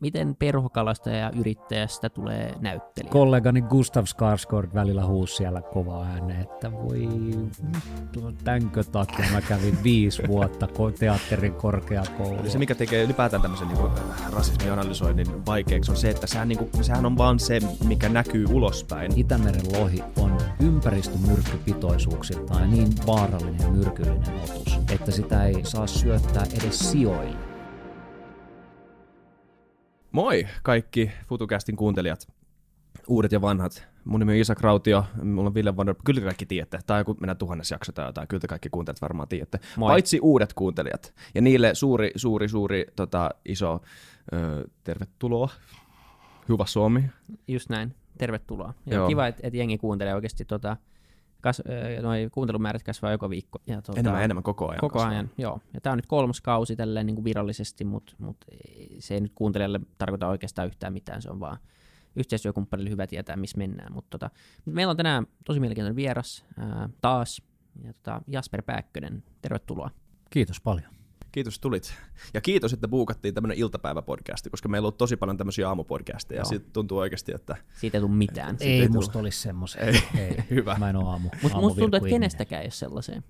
Miten perhokalastaja yrittäjästä tulee näyttelijä? Kollegani Gustav Skarsgård välillä huusi siellä kovaa ääneen, että voi tänkö takia mä kävin viisi vuotta teatterin korkeakoulua. Se, mikä tekee ylipäätään tämmöisen niin rasismin analysoinnin vaikeaksi, on se, että sehän, niin kuin, sehän on vaan se, mikä näkyy ulospäin. Itämeren lohi on ympäristömyrkkypitoisuuksiltaan niin vaarallinen ja myrkyllinen otus, että sitä ei saa syöttää edes sijoille. Moi kaikki FutuCastin kuuntelijat, uudet ja vanhat. Mun nimi on Isak Rautio, mulla on Ville Vanner, kyllä kaikki tiedätte, tai joku mennä tuhannes jakso tai jotain, kyllä kaikki kuuntelijat varmaan tiedätte. Moi. Paitsi uudet kuuntelijat, ja niille suuri, suuri, suuri tota, iso ö, tervetuloa. Hyvä Suomi. Just näin, tervetuloa. Ja Joo. kiva, että et jengi kuuntelee oikeasti tota, kas, noi kuuntelumäärät kasvaa joka viikko. Ja tuota, enemmän enemmän koko ajan. Koko kasvaa. ajan, joo. Ja tämä on nyt kolmas kausi tälleen niin kuin virallisesti, mutta mut se ei nyt kuuntelijalle tarkoita oikeastaan yhtään mitään, se on vaan yhteistyökumppanille hyvä tietää, missä mennään. Mutta tota, meillä on tänään tosi mielenkiintoinen vieras ää, taas, ja tota, Jasper Pääkkönen, tervetuloa. Kiitos paljon. Kiitos, tulit. Ja kiitos, että buukattiin tämmöinen iltapäiväpodcasti, koska meillä on tosi paljon tämmöisiä aamupodcasteja, ja siitä tuntuu oikeasti, että... Siitä ei tule mitään. Ei, ei musta olisi semmoisia. Ei. ei. Hyvä. Mä en ole aamu. Mutta musta tuntuu, että kenestäkään ei ole sellaiseen.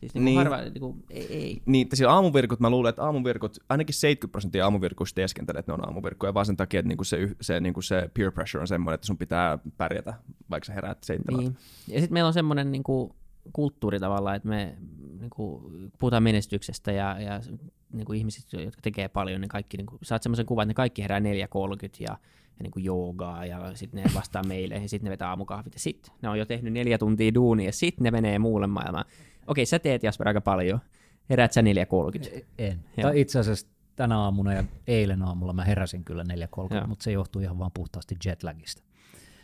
Siis niin, niin, harva, niin kuin, ei, ei. Niin, että siis aamuvirkut, mä luulen, että aamuvirkut, ainakin 70 prosenttia aamuvirkuista teeskentelee, että ne on aamuvirkkuja, vaan sen takia, että niinku se, se, niinku se peer pressure on semmoinen, että sun pitää pärjätä, vaikka sä heräät seitsemältä. Niin. Ja sitten meillä on semmoinen niinku, kulttuuri tavallaan, että me niin kuin, puhutaan menestyksestä ja, ja niin kuin ihmiset, jotka tekee paljon, niin kaikki, niin kuin, saat semmoisen kuvan, että ne kaikki herää 4.30 ja, ja niin kuin joogaa ja sitten ne vastaa meille ja sitten ne vetää aamukahvit ja sitten ne on jo tehnyt neljä tuntia duunia ja sitten ne menee muulle maailmaan. Okei, sä teet Jasper aika paljon. Heräät sä 4.30? En. Tai itse asiassa tänä aamuna ja eilen aamulla mä heräsin kyllä 4.30, mutta se johtuu ihan vaan puhtaasti jetlagista.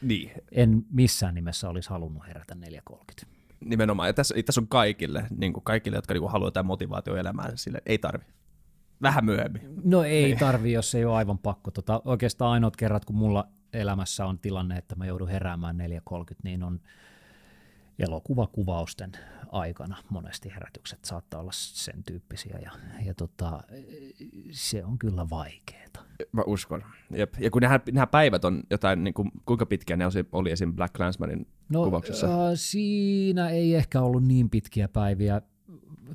Niin. En missään nimessä olisi halunnut herätä 4.30 nimenomaan. Ja tässä, tässä on kaikille, niin kuin kaikille, jotka niin kuin haluaa jotain motivaatio elämään, sille ei tarvi. Vähän myöhemmin. No ei niin. tarvi, jos ei ole aivan pakko. Tota, oikeastaan ainoat kerrat, kun mulla elämässä on tilanne, että mä joudun heräämään 4.30, niin on elokuvakuvausten aikana monesti herätykset saattaa olla sen tyyppisiä ja, ja tota, se on kyllä vaikeeta. Mä uskon. Jep. Ja kun nämä, nämä päivät on jotain, niin kuin, kuinka pitkiä ne oli esim. Black Clansmanin no, kuvauksessa? Äh, siinä ei ehkä ollut niin pitkiä päiviä,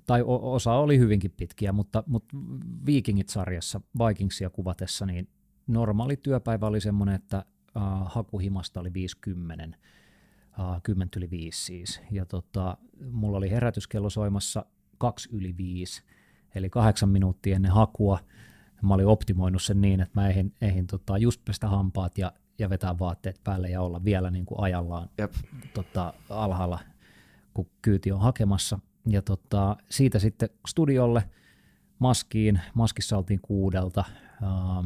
tai osa oli hyvinkin pitkiä, mutta, mutta Vikingit-sarjassa, Vikingsia kuvatessa, niin normaali työpäivä oli semmoinen, että äh, hakuhimasta oli 50 uh, 10 yli 5 siis. Ja tota, mulla oli herätyskello soimassa 2 yli 5, eli kahdeksan minuuttia ennen hakua. Mä olin optimoinut sen niin, että mä eihin, eihin tota, just pestä hampaat ja, ja vetää vaatteet päälle ja olla vielä niin kuin ajallaan Jep. Tota, alhaalla, kun kyyti on hakemassa. Ja tota, siitä sitten studiolle maskiin. Maskissa oltiin kuudelta. Uh,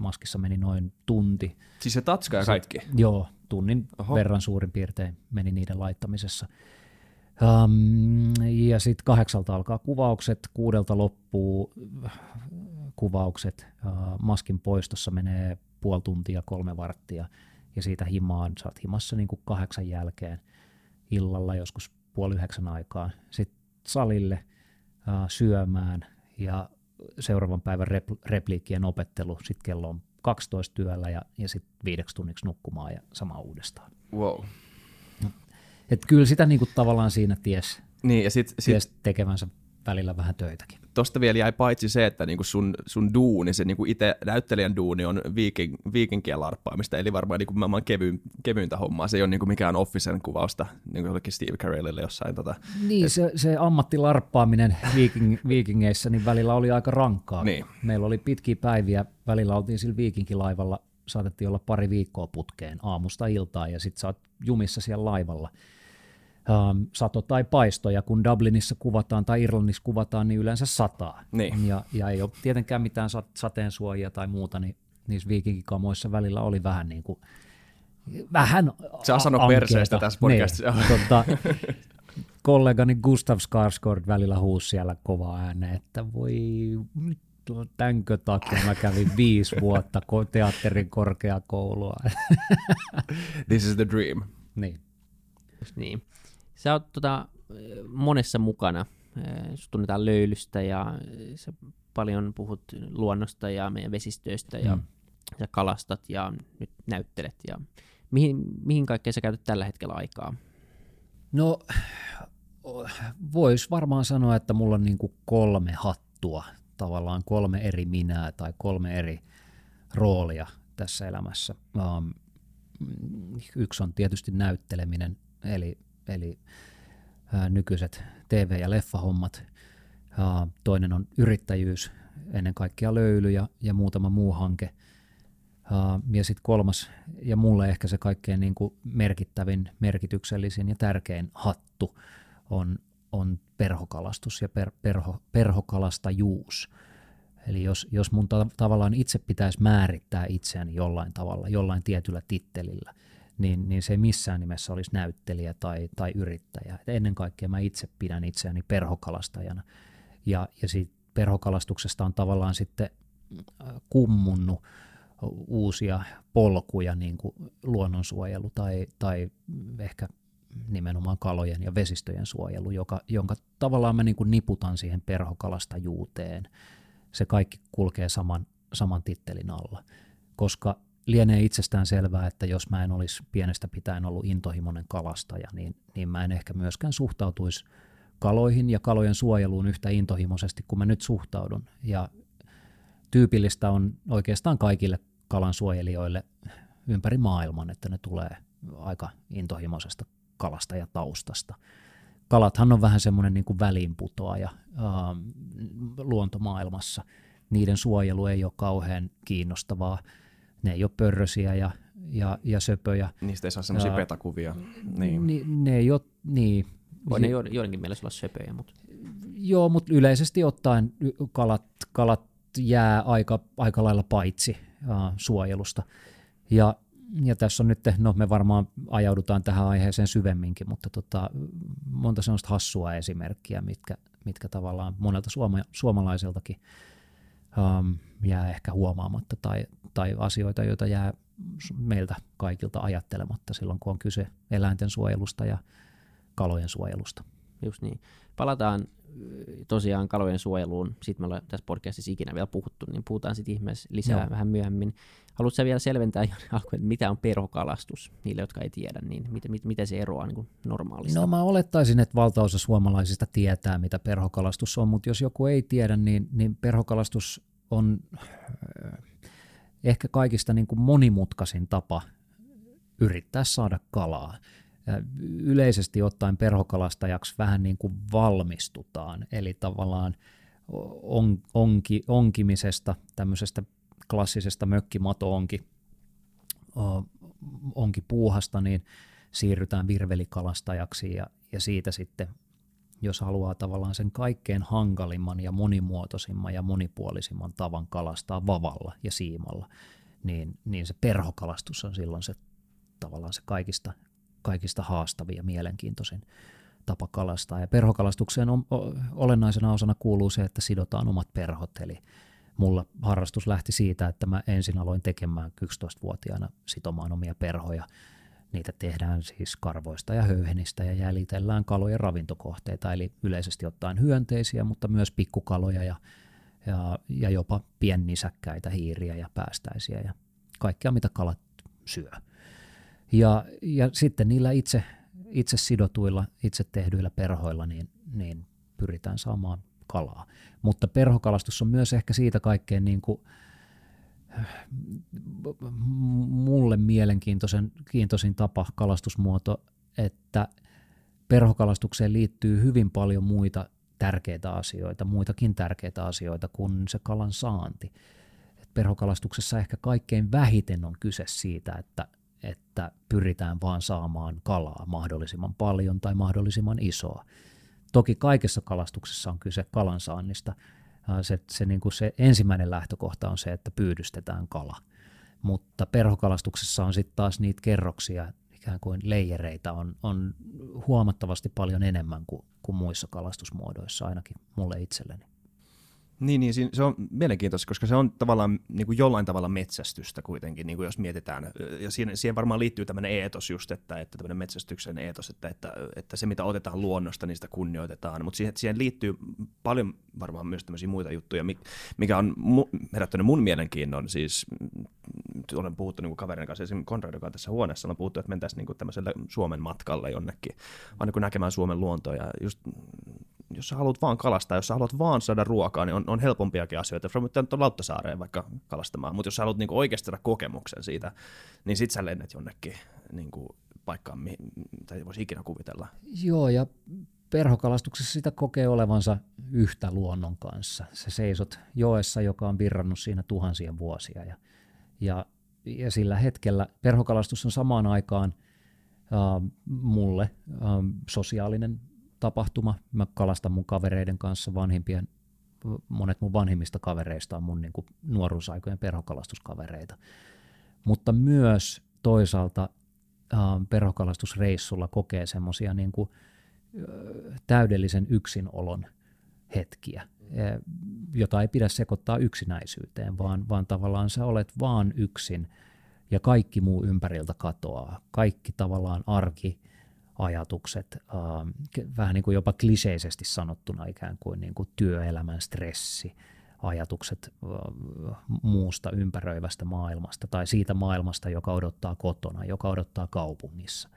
maskissa meni noin tunti. Siis se tatska ja kaikki? Se, joo, tunnin Oho. verran suurin piirtein meni niiden laittamisessa. Um, ja sitten kahdeksalta alkaa kuvaukset, kuudelta loppuu kuvaukset. Uh, maskin poistossa menee puoli tuntia, kolme varttia ja siitä himaan, sä oot himassa niin kuin kahdeksan jälkeen illalla, joskus puoli yhdeksän aikaa. Sitten salille uh, syömään ja seuraavan päivän repl- repliikkien opettelu, sitten kello on 12 työllä ja, ja sitten viideksi tunniksi nukkumaan ja sama uudestaan. Wow. Et kyllä sitä niinku tavallaan siinä ties, niin, ja sit, ties sit, tekevänsä välillä vähän töitäkin. Tosta vielä jäi paitsi se, että niinku sun, sun duuni, se niinku itse näyttelijän duuni on viiking, viikinkien larppaamista, eli varmaan niinku maailman kevyin, kevyintä hommaa. Se ei ole niinku mikään Officen kuvausta niin kuin Steve Carellille jossain. Tota, niin, et... se, se ammattilarppaaminen viiking, viikingeissä niin välillä oli aika rankkaa. Niin. Meillä oli pitkiä päiviä, välillä oltiin sillä viikinkilaivalla, saatettiin olla pari viikkoa putkeen aamusta iltaan ja sitten sä oot jumissa siellä laivalla – um, sato tai paisto, ja kun Dublinissa kuvataan tai Irlannissa kuvataan, niin yleensä sataa. Niin. Ja, ja ei ole tietenkään mitään sateen suojia tai muuta, niin niissä viikinkikamoissa välillä oli vähän niin kuin, vähän Se sanoi perseestä tässä podcastissa. Niin, tota, kollegani Gustav Skarsgård välillä huusi siellä kovaa ääneen, että voi tänkö takia mä kävin viisi vuotta teatterin korkeakoulua. This is the dream. Niin. Niin. Sä oot tota, monessa mukana. Sut tunnetaan löylystä ja sä paljon puhut luonnosta ja meidän vesistöistä ja, Mm. ja kalastat ja nyt näyttelet. Ja mihin, mihin kaikkeen sä käytät tällä hetkellä aikaa? No, voisi varmaan sanoa, että mulla on niin kuin kolme hattua, tavallaan kolme eri minää tai kolme eri roolia tässä elämässä. Um, yksi on tietysti näytteleminen, eli, eli ää, nykyiset TV- ja leffahommat. Ää, toinen on yrittäjyys, ennen kaikkea löyly ja, ja muutama muu hanke. Ää, ja sitten kolmas, ja mulle ehkä se kaikkein niin kuin merkittävin, merkityksellisin ja tärkein hattu on, on perhokalastus ja per, perho, perhokalastajuus. Eli jos, jos mun ta- tavallaan itse pitäisi määrittää itseäni jollain tavalla, jollain tietyllä tittelillä, niin, niin se ei missään nimessä olisi näyttelijä tai, tai yrittäjä. Et ennen kaikkea mä itse pidän itseäni perhokalastajana. Ja, ja siitä perhokalastuksesta on tavallaan sitten äh, kummunnut uusia polkuja, niin kuin luonnonsuojelu tai, tai ehkä nimenomaan kalojen ja vesistöjen suojelu, joka, jonka tavallaan mä niin kuin niputan siihen perhokalastajuuteen. Se kaikki kulkee saman, saman tittelin alla, koska lienee itsestään selvää, että jos mä en olisi pienestä pitäen ollut intohimoinen kalastaja, niin, niin mä en ehkä myöskään suhtautuisi kaloihin ja kalojen suojeluun yhtä intohimoisesti kuin mä nyt suhtaudun. Ja tyypillistä on oikeastaan kaikille kalan suojelijoille ympäri maailman, että ne tulee aika intohimoisesta kalastajataustasta. Kalathan on vähän semmoinen niin kuin väliinputoaja ähm, luontomaailmassa. Niiden suojelu ei ole kauhean kiinnostavaa. Ne ei ole pörrösiä ja, ja, ja söpöjä. Niistä ei saa semmoisia petakuvia. Niin. Ni, ne ei ole, niin. Voi ne jo- joidenkin mielessä olla söpöjä, mutta Joo, mutta yleisesti ottaen kalat, kalat jää aika, aika lailla paitsi uh, suojelusta. Ja, ja tässä on nyt, no me varmaan ajaudutaan tähän aiheeseen syvemminkin, mutta tota, monta sellaista hassua esimerkkiä, mitkä, mitkä tavallaan monelta suoma, suomalaiseltakin um, jää ehkä huomaamatta tai, tai asioita, joita jää meiltä kaikilta ajattelematta silloin, kun on kyse eläinten suojelusta ja kalojen suojelusta. just niin. Palataan tosiaan kalojen suojeluun, siitä me ollaan tässä podcastissa ikinä vielä puhuttu, niin puhutaan sitten ihmeessä lisää Joo. vähän myöhemmin. Haluatko vielä selventää alkuun, että mitä on perhokalastus, niille jotka ei tiedä, niin miten, miten, se eroaa niin normaalista? No mä olettaisin, että valtaosa suomalaisista tietää, mitä perhokalastus on, mutta jos joku ei tiedä, niin, niin perhokalastus on äh, ehkä kaikista niin kuin monimutkaisin tapa yrittää saada kalaa. Yleisesti ottaen perhokalastajaksi vähän niin kuin valmistutaan, eli tavallaan on, onki, onkimisesta, tämmöisestä klassisesta mökkimato-onki onki puuhasta, niin siirrytään virvelikalastajaksi ja, ja siitä sitten, jos haluaa tavallaan sen kaikkein hankalimman ja monimuotoisimman ja monipuolisimman tavan kalastaa vavalla ja siimalla, niin, niin se perhokalastus on silloin se tavallaan se kaikista, kaikista haastavin ja mielenkiintoisin tapa kalastaa. Ja perhokalastukseen on, o, olennaisena osana kuuluu se, että sidotaan omat perhot, eli mulla harrastus lähti siitä, että mä ensin aloin tekemään 11-vuotiaana sitomaan omia perhoja. Niitä tehdään siis karvoista ja höyhenistä ja jäljitellään kalojen ravintokohteita, eli yleisesti ottaen hyönteisiä, mutta myös pikkukaloja ja, ja, ja jopa piennisäkkäitä, hiiriä ja päästäisiä ja kaikkea, mitä kalat syö. Ja, ja sitten niillä itse, itse sidotuilla, itse tehdyillä perhoilla niin, niin pyritään saamaan kalaa. Mutta perhokalastus on myös ehkä siitä kaikkein niin kuin, mulle mielenkiintoisen kiintoisin tapa kalastusmuoto, että perhokalastukseen liittyy hyvin paljon muita tärkeitä asioita, muitakin tärkeitä asioita kuin se kalan saanti. Et perhokalastuksessa ehkä kaikkein vähiten on kyse siitä, että, että pyritään vaan saamaan kalaa mahdollisimman paljon tai mahdollisimman isoa. Toki kaikessa kalastuksessa on kyse kalansaannista. Se, se, niin kuin se ensimmäinen lähtökohta on se, että pyydystetään kala. Mutta perhokalastuksessa on sitten taas niitä kerroksia, ikään kuin leijereitä on, on huomattavasti paljon enemmän kuin, kuin muissa kalastusmuodoissa, ainakin mulle itselleni. Niin, niin se on mielenkiintoista, koska se on tavallaan niin kuin jollain tavalla metsästystä kuitenkin, niin kuin jos mietitään. Ja siihen, siihen varmaan liittyy tämmöinen eetos just, että, että tämmöinen metsästyksen eetos, että, että, että se mitä otetaan luonnosta, niin sitä kunnioitetaan. Mutta siihen, siihen liittyy paljon varmaan myös tämmöisiä muita juttuja, mikä on herättänyt mun mielenkiinnon. Siis olen puhuttu niin kaverin kanssa, esimerkiksi Konrad, joka on tässä huoneessa, on puhuttu, että mentäisiin niin tämmöiselle Suomen matkalle jonnekin, vaan niin näkemään Suomen luontoa ja just jos sä haluat vaan kalastaa, jos sä haluat vaan saada ruokaa, niin on, on helpompiakin asioita. Sä nyt Lauttasaareen vaikka kalastamaan, mutta jos sä haluat niinku oikeasti saada kokemuksen siitä, niin sit sä lennät jonnekin niinku paikkaan, mihin, tai voisi ikinä kuvitella. Joo, ja perhokalastuksessa sitä kokee olevansa yhtä luonnon kanssa. Se seisot joessa, joka on virrannut siinä tuhansia vuosia. Ja, ja, ja sillä hetkellä perhokalastus on samaan aikaan äh, mulle äh, sosiaalinen tapahtuma. Mä kalastan mun kavereiden kanssa vanhimpien, monet mun vanhimmista kavereista on mun niin kuin nuoruusaikojen perhokalastuskavereita. Mutta myös toisaalta äh, perhokalastusreissulla kokee semmoisia niin kuin, äh, täydellisen yksinolon hetkiä, jota ei pidä sekoittaa yksinäisyyteen, vaan, vaan tavallaan sä olet vaan yksin ja kaikki muu ympäriltä katoaa. Kaikki tavallaan arki, ajatukset, äh, vähän niin kuin jopa kliseisesti sanottuna ikään kuin, niin kuin työelämän stressi, ajatukset muusta ympäröivästä maailmasta tai siitä maailmasta, joka odottaa kotona, joka odottaa kaupungissa.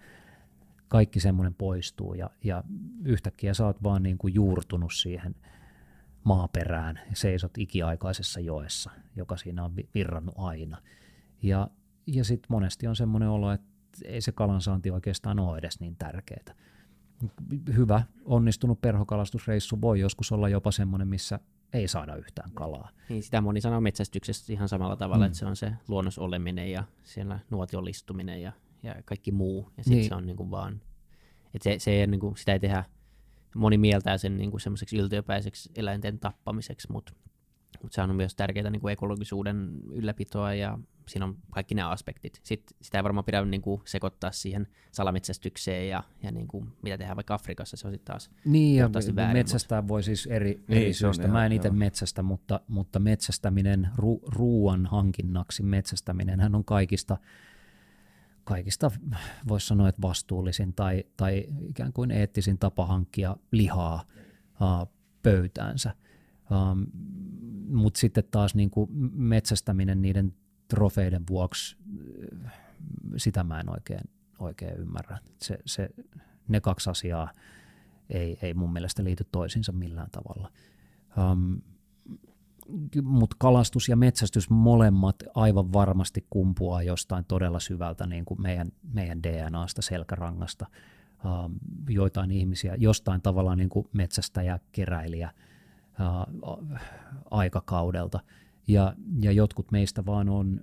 Kaikki semmoinen poistuu ja, ja yhtäkkiä sä oot vaan niin kuin juurtunut siihen maaperään, seisot ikiaikaisessa joessa, joka siinä on virrannut aina. Ja, ja sitten monesti on semmoinen olo, että ei se kalansaanti oikeastaan ole edes niin tärkeää. Hyvä, onnistunut perhokalastusreissu voi joskus olla jopa semmoinen, missä ei saada yhtään kalaa. Niin, sitä moni sanoo metsästyksestä ihan samalla tavalla, mm. että se on se luonnosoleminen ja siellä nuotionlistuminen ja, ja kaikki muu. Ja sitten niin. se on niinku vaan, että se, se ei, niinku, sitä ei tehdä, moni mieltää sen niinku semmoiseksi yltiöpäiseksi eläinten tappamiseksi, mutta mut se on myös tärkeää niinku ekologisuuden ylläpitoa ja siinä on kaikki nämä aspektit. Sitten sitä ei varmaan pidä niin kuin, sekoittaa siihen salametsästykseen ja, ja niin kuin, mitä tehdään vaikka Afrikassa, se on sitten taas Niin, ja väärin, metsästää mutta... voi siis eri, niin, eri syystä. Mä en itse metsästä, mutta, mutta metsästäminen ru, ruuan hankinnaksi, metsästäminen hän on kaikista, kaikista voisi sanoa, että vastuullisin tai, tai ikään kuin eettisin tapa hankkia lihaa uh, pöytäänsä. Um, mutta sitten taas niin kuin metsästäminen niiden trofeiden vuoksi sitä mä en oikein, oikein ymmärrä. Se, se, ne kaksi asiaa ei, ei mun mielestä liity toisiinsa millään tavalla. Um, Mutta kalastus ja metsästys molemmat aivan varmasti kumpuaa jostain todella syvältä niin kuin meidän, meidän DNAsta, selkärangasta. Um, joitain ihmisiä, jostain tavalla niin kuin metsästäjä, keräilijä uh, aikakaudelta – ja, ja jotkut meistä vaan on,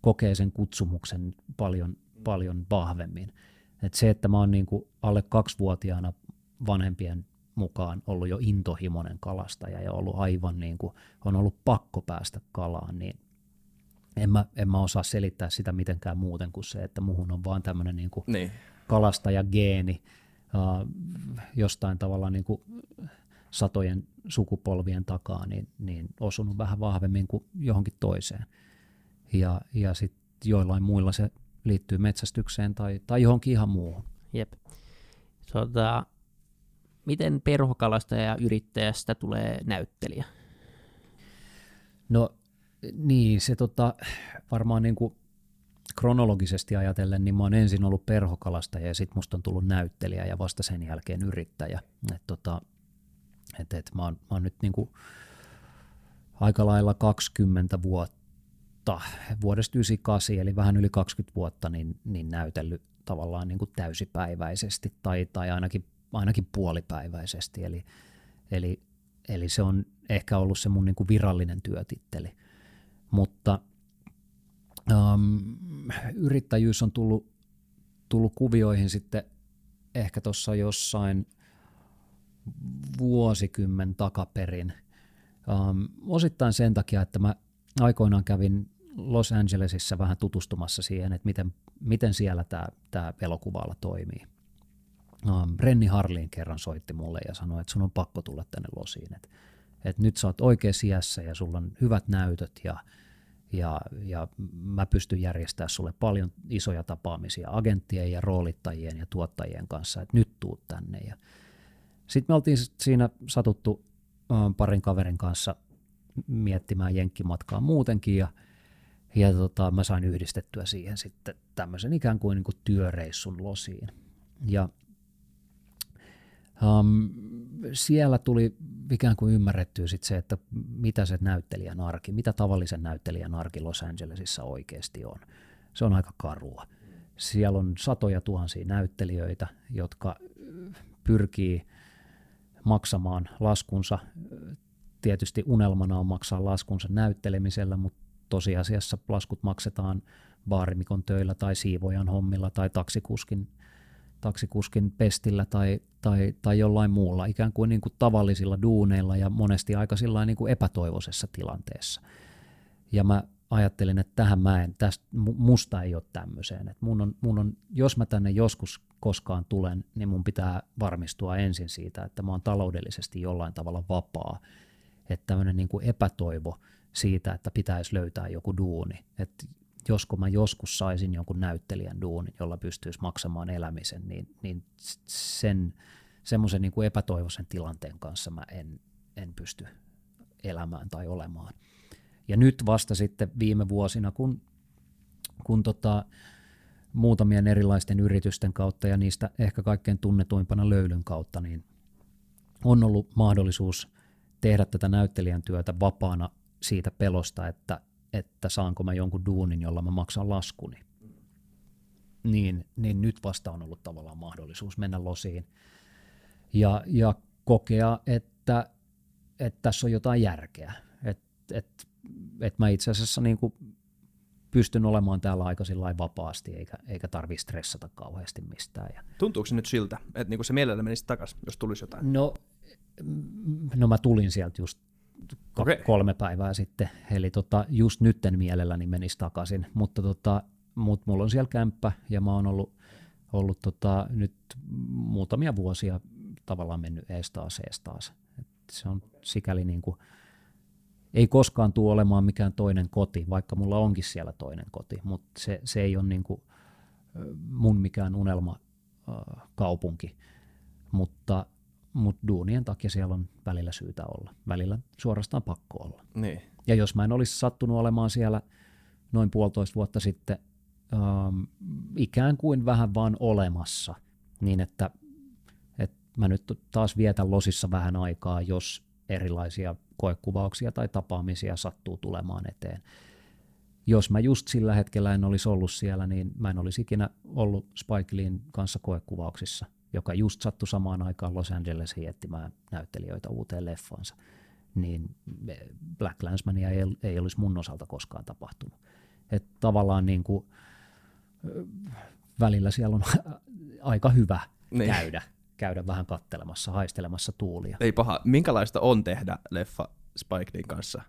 kokee sen kutsumuksen paljon, paljon vahvemmin. Et se, että mä oon niin kuin alle kaksivuotiaana vanhempien mukaan ollut jo intohimoinen kalastaja ja ollut aivan niin kuin, on ollut pakko päästä kalaan, niin en mä, en mä osaa selittää sitä mitenkään muuten kuin se, että muhun on vaan tämmöinen niin niin. kalastajageeni uh, jostain tavalla niin kuin satojen sukupolvien takaa, niin, niin osunut vähän vahvemmin kuin johonkin toiseen. Ja, ja sitten joillain muilla se liittyy metsästykseen tai, tai johonkin ihan muuhun. Jep. Tota, miten perhokalastaja ja yrittäjästä tulee näyttelijä? No niin, se tota, varmaan niin kuin kronologisesti ajatellen, niin mä oon ensin ollut perhokalastaja ja sitten musta on tullut näyttelijä ja vasta sen jälkeen yrittäjä. Et tota, et, et mä, oon, mä oon nyt niinku aika lailla 20 vuotta, vuodesta 98, eli vähän yli 20 vuotta, niin, niin näytellyt tavallaan niin kuin täysipäiväisesti tai, tai ainakin, ainakin puolipäiväisesti. Eli, eli, eli se on ehkä ollut se mun niin kuin virallinen työtitteli. Mutta um, yrittäjyys on tullut, tullut kuvioihin sitten ehkä tuossa jossain – vuosikymmen takaperin. Um, osittain sen takia, että mä aikoinaan kävin Los Angelesissa vähän tutustumassa siihen, että miten, miten siellä tämä, elokuvalla toimii. Um, Renni Harlin kerran soitti mulle ja sanoi, että sun on pakko tulla tänne Losiin, että, että nyt sä oot oikeassa iässä ja sulla on hyvät näytöt ja, ja, ja mä pystyn järjestämään sulle paljon isoja tapaamisia agenttien ja roolittajien ja tuottajien kanssa, että nyt tuut tänne. Ja sitten me oltiin siinä satuttu parin kaverin kanssa miettimään jenkkimatkaa muutenkin ja, ja tota, mä sain yhdistettyä siihen sitten tämmöisen ikään kuin, niin kuin työreissun losiin. Ja um, siellä tuli ikään kuin ymmärrettyä sit se, että mitä se näyttelijän arki, mitä tavallisen näyttelijän arki Los Angelesissa oikeasti on. Se on aika karua. Siellä on satoja tuhansia näyttelijöitä, jotka pyrkii maksamaan laskunsa. Tietysti unelmana on maksaa laskunsa näyttelemisellä, mutta tosiasiassa laskut maksetaan baarimikon töillä tai siivojan hommilla tai taksikuskin taksikuskin pestillä tai, tai, tai jollain muulla, ikään kuin, niin kuin tavallisilla duuneilla ja monesti aika niin kuin epätoivoisessa tilanteessa. Ja mä ajattelin, että tähän mä en, tästä, musta ei ole tämmöiseen. Että mun on, mun on, jos mä tänne joskus koskaan tulen, niin mun pitää varmistua ensin siitä, että mä oon taloudellisesti jollain tavalla vapaa. Että tämmöinen niin kuin epätoivo siitä, että pitäisi löytää joku duuni. Että josko mä joskus saisin jonkun näyttelijän duunin, jolla pystyisi maksamaan elämisen, niin, niin sen semmoisen niin kuin epätoivoisen tilanteen kanssa mä en, en pysty elämään tai olemaan. Ja nyt vasta sitten viime vuosina, kun, kun tota, muutamien erilaisten yritysten kautta ja niistä ehkä kaikkein tunnetuimpana löylyn kautta, niin on ollut mahdollisuus tehdä tätä näyttelijän työtä vapaana siitä pelosta, että että saanko mä jonkun duunin, jolla mä maksan laskuni. Niin, niin nyt vasta on ollut tavallaan mahdollisuus mennä losiin ja, ja kokea, että, että tässä on jotain järkeä. Että et, et mä itse asiassa niin kuin pystyn olemaan täällä aika vapaasti, eikä, eikä tarvitse stressata kauheasti mistään. Ja... Tuntuuko se nyt siltä, että niin se mielellä menisi takaisin, jos tulisi jotain? No, no mä tulin sieltä just okay. kolme päivää sitten. Eli tota, just nytten mielelläni menisi takaisin, mutta tota, mut mulla on siellä kämppä ja mä oon ollut, ollut tota, nyt muutamia vuosia tavallaan mennyt ees taas, ees taas. Et se on sikäli niin kuin, ei koskaan tule olemaan mikään toinen koti, vaikka mulla onkin siellä toinen koti, mutta se, se ei ole niin kuin mun mikään unelma kaupunki, mutta mutta duunien takia siellä on välillä syytä olla. Välillä suorastaan pakko olla. Niin. Ja jos mä en olisi sattunut olemaan siellä noin puolitoista vuotta sitten ähm, ikään kuin vähän vaan olemassa, niin että, että mä nyt taas vietän losissa vähän aikaa, jos erilaisia koekuvauksia tai tapaamisia sattuu tulemaan eteen. Jos mä just sillä hetkellä en olisi ollut siellä, niin mä en olisi ikinä ollut Spike Leein kanssa koekuvauksissa – joka just sattui samaan aikaan Los Angelesiin etsimään näyttelijöitä uuteen leffaansa, niin Black Landsmania ei, ei olisi mun osalta koskaan tapahtunut. Et tavallaan niin kuin, välillä siellä on aika hyvä niin. käydä, käydä vähän kattelemassa, haistelemassa tuulia. Ei paha. Minkälaista on tehdä leffa Spike Lee kanssa?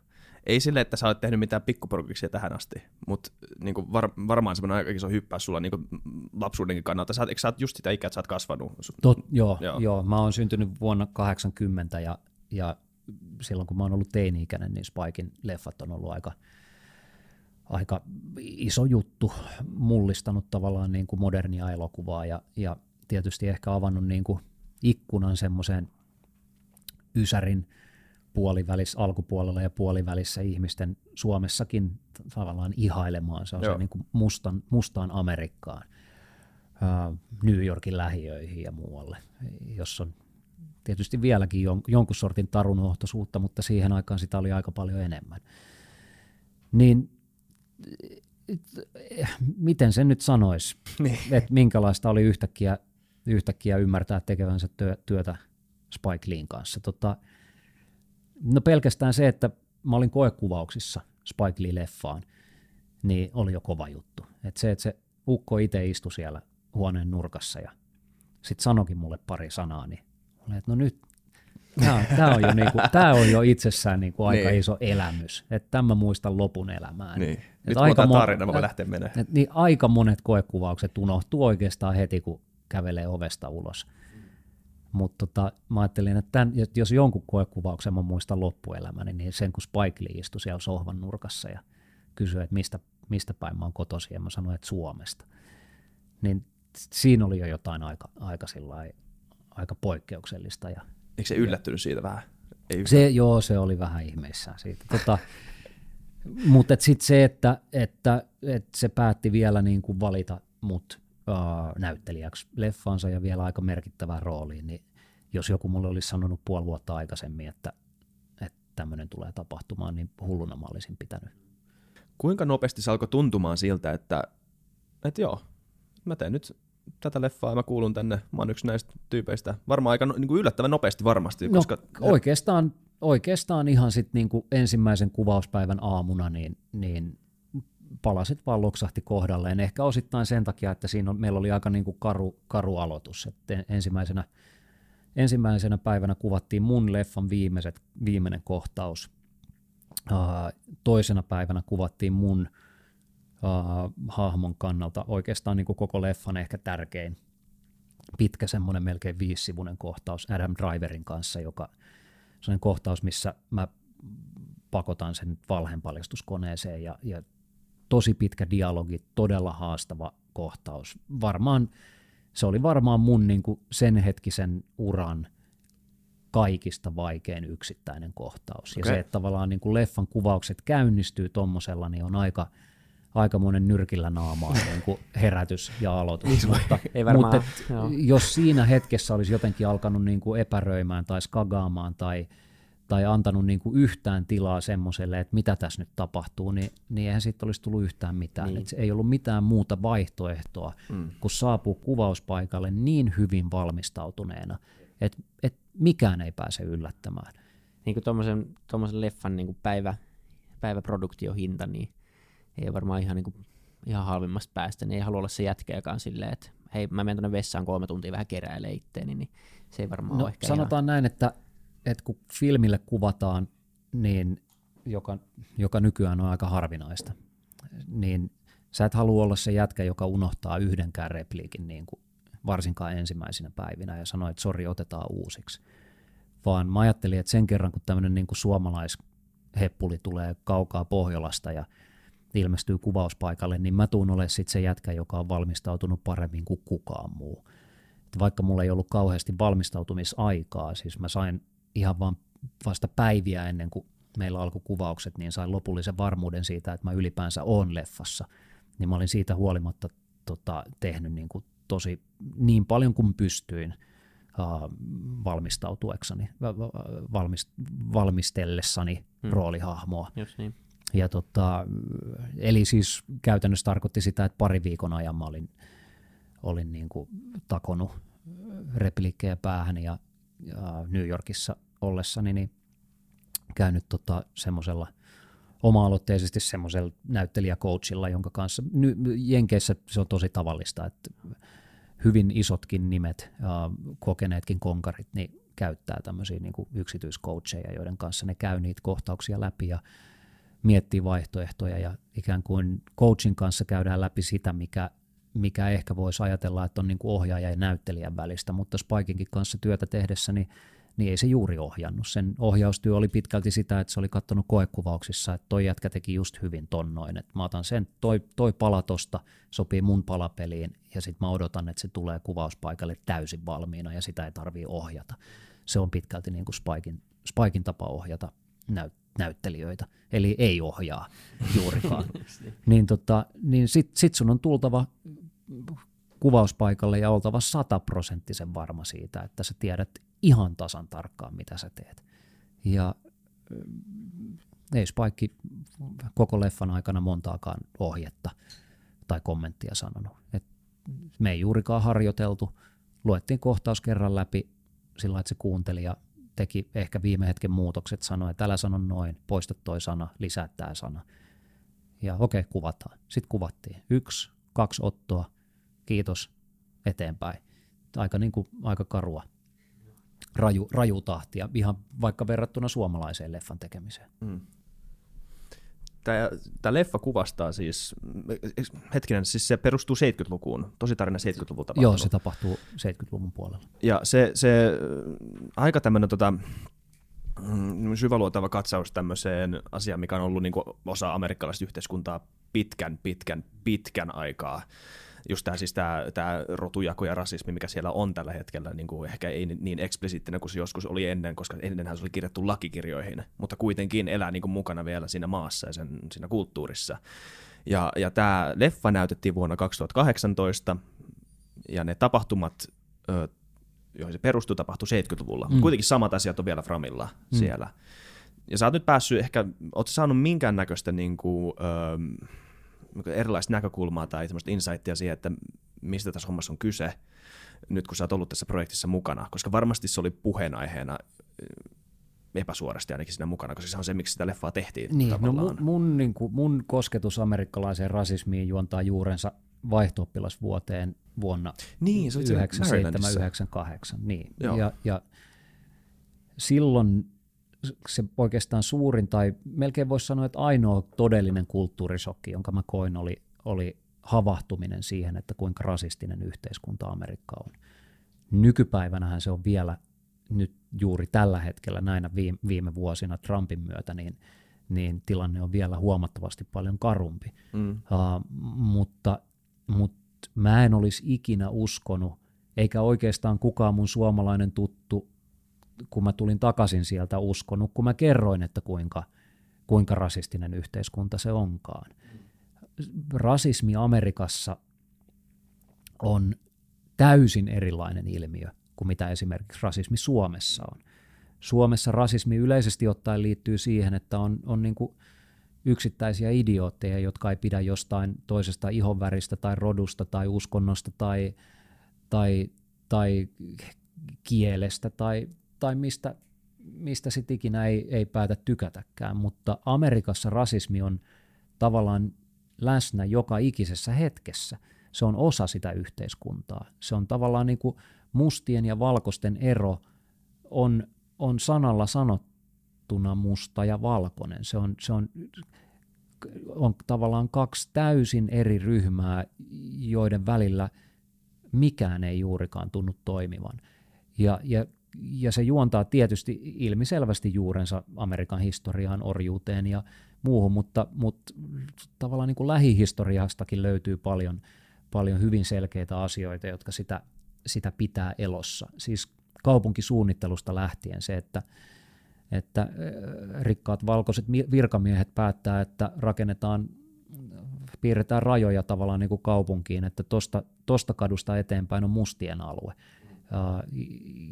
ei sille, että sä oot tehnyt mitään pikkuprojektia tähän asti, mutta niin var, varmaan semmoinen aika iso hyppäys sulla niin lapsuudenkin kannalta. Sä, eikö sä oot just sitä ikää, että sä oot kasvanut? Tot, joo, joo. joo, mä oon syntynyt vuonna 80 ja, ja silloin kun mä oon ollut teini-ikäinen, niin Spikein leffat on ollut aika, aika iso juttu, mullistanut tavallaan niin kuin modernia elokuvaa ja, ja tietysti ehkä avannut niin kuin ikkunan semmoiseen Ysärin – puolivälissä, alkupuolella ja puolivälissä ihmisten Suomessakin tavallaan ihailemaan. Se on Joo. se niin kuin mustan, mustaan Amerikkaan, New Yorkin lähiöihin ja muualle, jos on tietysti vieläkin jon, jonkun sortin tarunohtoisuutta, mutta siihen aikaan sitä oli aika paljon enemmän. Niin miten sen nyt sanoisi, niin. että minkälaista oli yhtäkkiä, yhtäkkiä ymmärtää tekevänsä työtä Spike Leein kanssa. Tota, No pelkästään se, että mä olin koekuvauksissa Spike Lee-leffaan, niin oli jo kova juttu. Et se, että se ukko itse istui siellä huoneen nurkassa ja sitten sanokin mulle pari sanaa, niin olin, että no nyt, tämä on, on, jo, niinku, on jo itsessään niinku aika niin. iso elämys. Että tämä muistan lopun elämää. Niin. Nyt aika mon- tarina, mä lähteä menemään. Et, niin aika monet koekuvaukset unohtuu oikeastaan heti, kun kävelee ovesta ulos. Mutta tota, mä ajattelin, että tämän, jos jonkun koekuvauksen mä muistan loppuelämäni, niin sen kun Spike Lee istui siellä sohvan nurkassa ja kysyi, että mistä, mistä päin mä oon kotoisin, ja mä sanoin, että Suomesta. Niin siinä oli jo jotain aika, aika, sillai, aika poikkeuksellista. Ja, Eikö se yllättynyt siitä vähän? Ei se, joo, se oli vähän ihmeissään siitä. Tota, mutta sitten se, että, että, että, se päätti vielä niin kuin valita mut näyttelijäksi leffansa ja vielä aika merkittävään rooliin, niin jos joku mulle olisi sanonut puoli vuotta aikaisemmin, että, että tämmöinen tulee tapahtumaan, niin hulluna mä olisin pitänyt. Kuinka nopeasti se alkoi tuntumaan siltä, että, että joo, mä teen nyt tätä leffaa ja mä kuulun tänne, mä oon yksi näistä tyypeistä. Varmaan aika niin kuin yllättävän nopeasti varmasti. No, koska... oikeastaan, oikeastaan ihan sitten niin kuin ensimmäisen kuvauspäivän aamuna, niin, niin palasit vaan loksahti kohdalleen. Ehkä osittain sen takia, että siinä on, meillä oli aika niin kuin karu, karu aloitus. Että ensimmäisenä, ensimmäisenä päivänä kuvattiin mun leffan viimeiset, viimeinen kohtaus. Toisena päivänä kuvattiin mun uh, hahmon kannalta oikeastaan niin kuin koko leffan ehkä tärkein pitkä semmoinen melkein viisivuinen kohtaus Adam Driverin kanssa, joka sellainen kohtaus, missä mä pakotan sen valheenpaljastuskoneeseen ja, ja tosi pitkä dialogi, todella haastava kohtaus. Varmaan, se oli varmaan mun niin kuin sen hetkisen uran kaikista vaikein yksittäinen kohtaus. Okay. Ja se, että tavallaan niin kuin leffan kuvaukset käynnistyy tuommoisella, niin on aika, aikamoinen nyrkillä naamaa niin kuin herätys ja aloitus. Niin, mutta, Ei varmaan, mutta et, jos siinä hetkessä olisi jotenkin alkanut niin kuin epäröimään tai skagaamaan tai – tai antanut niin kuin yhtään tilaa semmoiselle, että mitä tässä nyt tapahtuu, niin, niin eihän siitä olisi tullut yhtään mitään. Niin. se ei ollut mitään muuta vaihtoehtoa, mm. kun saapuu kuvauspaikalle niin hyvin valmistautuneena, että, että mikään ei pääse yllättämään. Niin kuin tuommoisen leffan niin kuin päivä, päiväproduktiohinta, niin ei ole varmaan ihan, niin kuin, ihan halvimmasta päästä, niin ei halua olla se jätkä, joka on silleen, että hei, mä menen tuonne vessaan kolme tuntia vähän keräilee itteeni, niin se ei varmaan no, ole ehkä Sanotaan ihan... näin, että että kun filmille kuvataan, niin joka, joka nykyään on aika harvinaista, niin sä et halua olla se jätkä, joka unohtaa yhdenkään repliikin niin kuin varsinkaan ensimmäisenä päivinä ja sanoo, että sori, otetaan uusiksi. Vaan mä ajattelin, että sen kerran, kun tämmöinen niin suomalaisheppuli tulee kaukaa Pohjolasta ja ilmestyy kuvauspaikalle, niin mä tuun olemaan sitten se jätkä, joka on valmistautunut paremmin kuin kukaan muu. Vaikka mulla ei ollut kauheasti valmistautumisaikaa, siis mä sain ihan vaan vasta päiviä ennen kuin meillä alkoi kuvaukset, niin sain lopullisen varmuuden siitä, että mä ylipäänsä oon leffassa. Niin mä olin siitä huolimatta tota, tehnyt niin kuin tosi niin paljon kuin pystyin uh, valmistautuekseni, valmist, valmistellessani hmm. roolihahmoa. Just niin. Ja tota, eli siis käytännössä tarkoitti sitä, että pari viikon ajan mä olin, olin niin kuin takonut repliikkejä päähän ja New Yorkissa ollessani niin käynyt tota semmoisella oma-aloitteisesti semmoisella näyttelijäcoachilla, jonka kanssa Jenkeissä se on tosi tavallista, että hyvin isotkin nimet, kokeneetkin konkarit, niin käyttää tämmöisiä niin yksityiscoacheja, joiden kanssa ne käy niitä kohtauksia läpi ja miettii vaihtoehtoja ja ikään kuin coachin kanssa käydään läpi sitä, mikä mikä ehkä voisi ajatella, että on niin kuin ohjaaja ja näyttelijän välistä, mutta Spikinkin kanssa työtä tehdessä, niin, niin ei se juuri ohjannut. Sen ohjaustyö oli pitkälti sitä, että se oli katsonut koekuvauksissa, että toi jätkä teki just hyvin tonnoin, että mä otan sen, toi, toi pala tosta sopii mun palapeliin, ja sitten mä odotan, että se tulee kuvauspaikalle täysin valmiina, ja sitä ei tarvii ohjata. Se on pitkälti niin kuin Spikin, Spikin tapa ohjata näyt, näyttelijöitä, eli ei ohjaa juurikaan. niin tota, niin sit, sit sun on tultava kuvauspaikalle ja oltava sataprosenttisen varma siitä, että sä tiedät ihan tasan tarkkaan, mitä sä teet. Ja ei Spike koko leffan aikana montaakaan ohjetta tai kommenttia sanonut. Et me ei juurikaan harjoiteltu, luettiin kohtaus kerran läpi sillä että se kuunteli ja teki ehkä viime hetken muutokset, sanoi, että älä sano noin, poista toi sana, lisää tämä sana. Ja okei, okay, kuvataan. Sitten kuvattiin. Yksi, kaksi ottoa, kiitos, eteenpäin. Aika, niin kuin, aika karua, raju, raju tahtia, ihan vaikka verrattuna suomalaiseen leffan tekemiseen. Mm. tämä leffa kuvastaa siis, hetkinen, siis se perustuu 70-lukuun, tosi tarina 70-luvun tapahtunut. Joo, se tapahtuu 70-luvun puolella. Ja se, se aika tämmöinen tota, mm, syväluotava katsaus tämmöiseen asiaan, mikä on ollut niin osa amerikkalaista yhteiskuntaa pitkän, pitkän, pitkän aikaa just tämä siis rotujako ja rasismi, mikä siellä on tällä hetkellä, niin kuin ehkä ei niin eksplisiittinen kuin se joskus oli ennen, koska ennenhän se oli kirjattu lakikirjoihin, mutta kuitenkin elää niin kuin mukana vielä siinä maassa ja sen, siinä kulttuurissa. Ja, ja tämä leffa näytettiin vuonna 2018, ja ne tapahtumat, joihin se perustuu, tapahtui 70-luvulla, mm. mutta kuitenkin samat asiat on vielä Framilla mm. siellä. Ja sä oot nyt päässyt ehkä, ootko saanut minkäännäköistä niin kuin, öö, erilaista näkökulmaa tai insightia siihen, että mistä tässä hommassa on kyse, nyt kun sä oot ollut tässä projektissa mukana, koska varmasti se oli puheenaiheena eh, epäsuorasti ainakin siinä mukana, koska se on se, miksi sitä leffaa tehtiin niin, no mun, mun, niin kuin, mun kosketus amerikkalaiseen rasismiin juontaa juurensa vaihto vuoteen vuonna niin, 97-98. Niin. Ja, ja silloin se oikeastaan suurin tai melkein voisi sanoa, että ainoa todellinen kulttuurisokki, jonka mä koin, oli, oli havahtuminen siihen, että kuinka rasistinen yhteiskunta Amerikka on. Nykypäivänähän se on vielä nyt juuri tällä hetkellä näinä viime, viime vuosina Trumpin myötä, niin, niin tilanne on vielä huomattavasti paljon karumpi. Mm. Uh, mutta, mutta mä en olisi ikinä uskonut, eikä oikeastaan kukaan mun suomalainen tuttu kun mä tulin takaisin sieltä uskonut, kun mä kerroin, että kuinka, kuinka rasistinen yhteiskunta se onkaan. Rasismi Amerikassa on täysin erilainen ilmiö kuin mitä esimerkiksi rasismi Suomessa on. Suomessa rasismi yleisesti ottaen liittyy siihen, että on, on niin kuin yksittäisiä idiootteja, jotka ei pidä jostain toisesta ihonväristä tai rodusta tai uskonnosta tai, tai, tai kielestä tai tai mistä, mistä sitten ikinä ei, ei päätä tykätäkään, mutta Amerikassa rasismi on tavallaan läsnä joka ikisessä hetkessä. Se on osa sitä yhteiskuntaa. Se on tavallaan niin kuin mustien ja valkoisten ero on, on sanalla sanottuna musta ja valkoinen. Se on, se on, on tavallaan kaksi täysin eri ryhmää, joiden välillä mikään ei juurikaan tunnu toimivan. Ja, ja ja se juontaa tietysti ilmiselvästi juurensa Amerikan historiaan, orjuuteen ja muuhun, mutta, mutta tavallaan niin kuin lähihistoriastakin löytyy paljon, paljon hyvin selkeitä asioita, jotka sitä, sitä pitää elossa. Siis kaupunkisuunnittelusta lähtien se, että, että rikkaat valkoiset virkamiehet päättää, että rakennetaan piirretään rajoja tavallaan niin kuin kaupunkiin, että tosta, tosta kadusta eteenpäin on mustien alue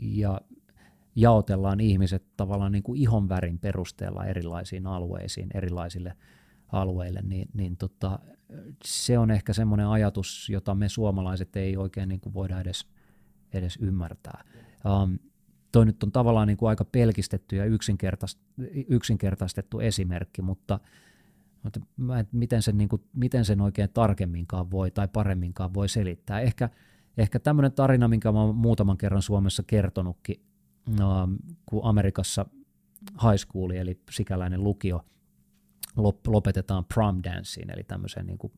ja jaotellaan ihmiset tavallaan niin kuin ihonvärin perusteella erilaisiin alueisiin, erilaisille alueille, niin, niin tota, se on ehkä semmoinen ajatus, jota me suomalaiset ei oikein niin kuin voida edes, edes ymmärtää. Um, toi nyt on tavallaan niin kuin aika pelkistetty ja yksinkertaistettu esimerkki, mutta, mutta miten, sen, niin kuin, miten sen oikein tarkemminkaan voi tai paremminkaan voi selittää. Ehkä – Ehkä tämmöinen tarina, minkä mä oon muutaman kerran Suomessa kertonutkin, no, kun Amerikassa high school, eli sikäläinen lukio, lopetetaan prom danceen, eli tämmöiseen niin kuin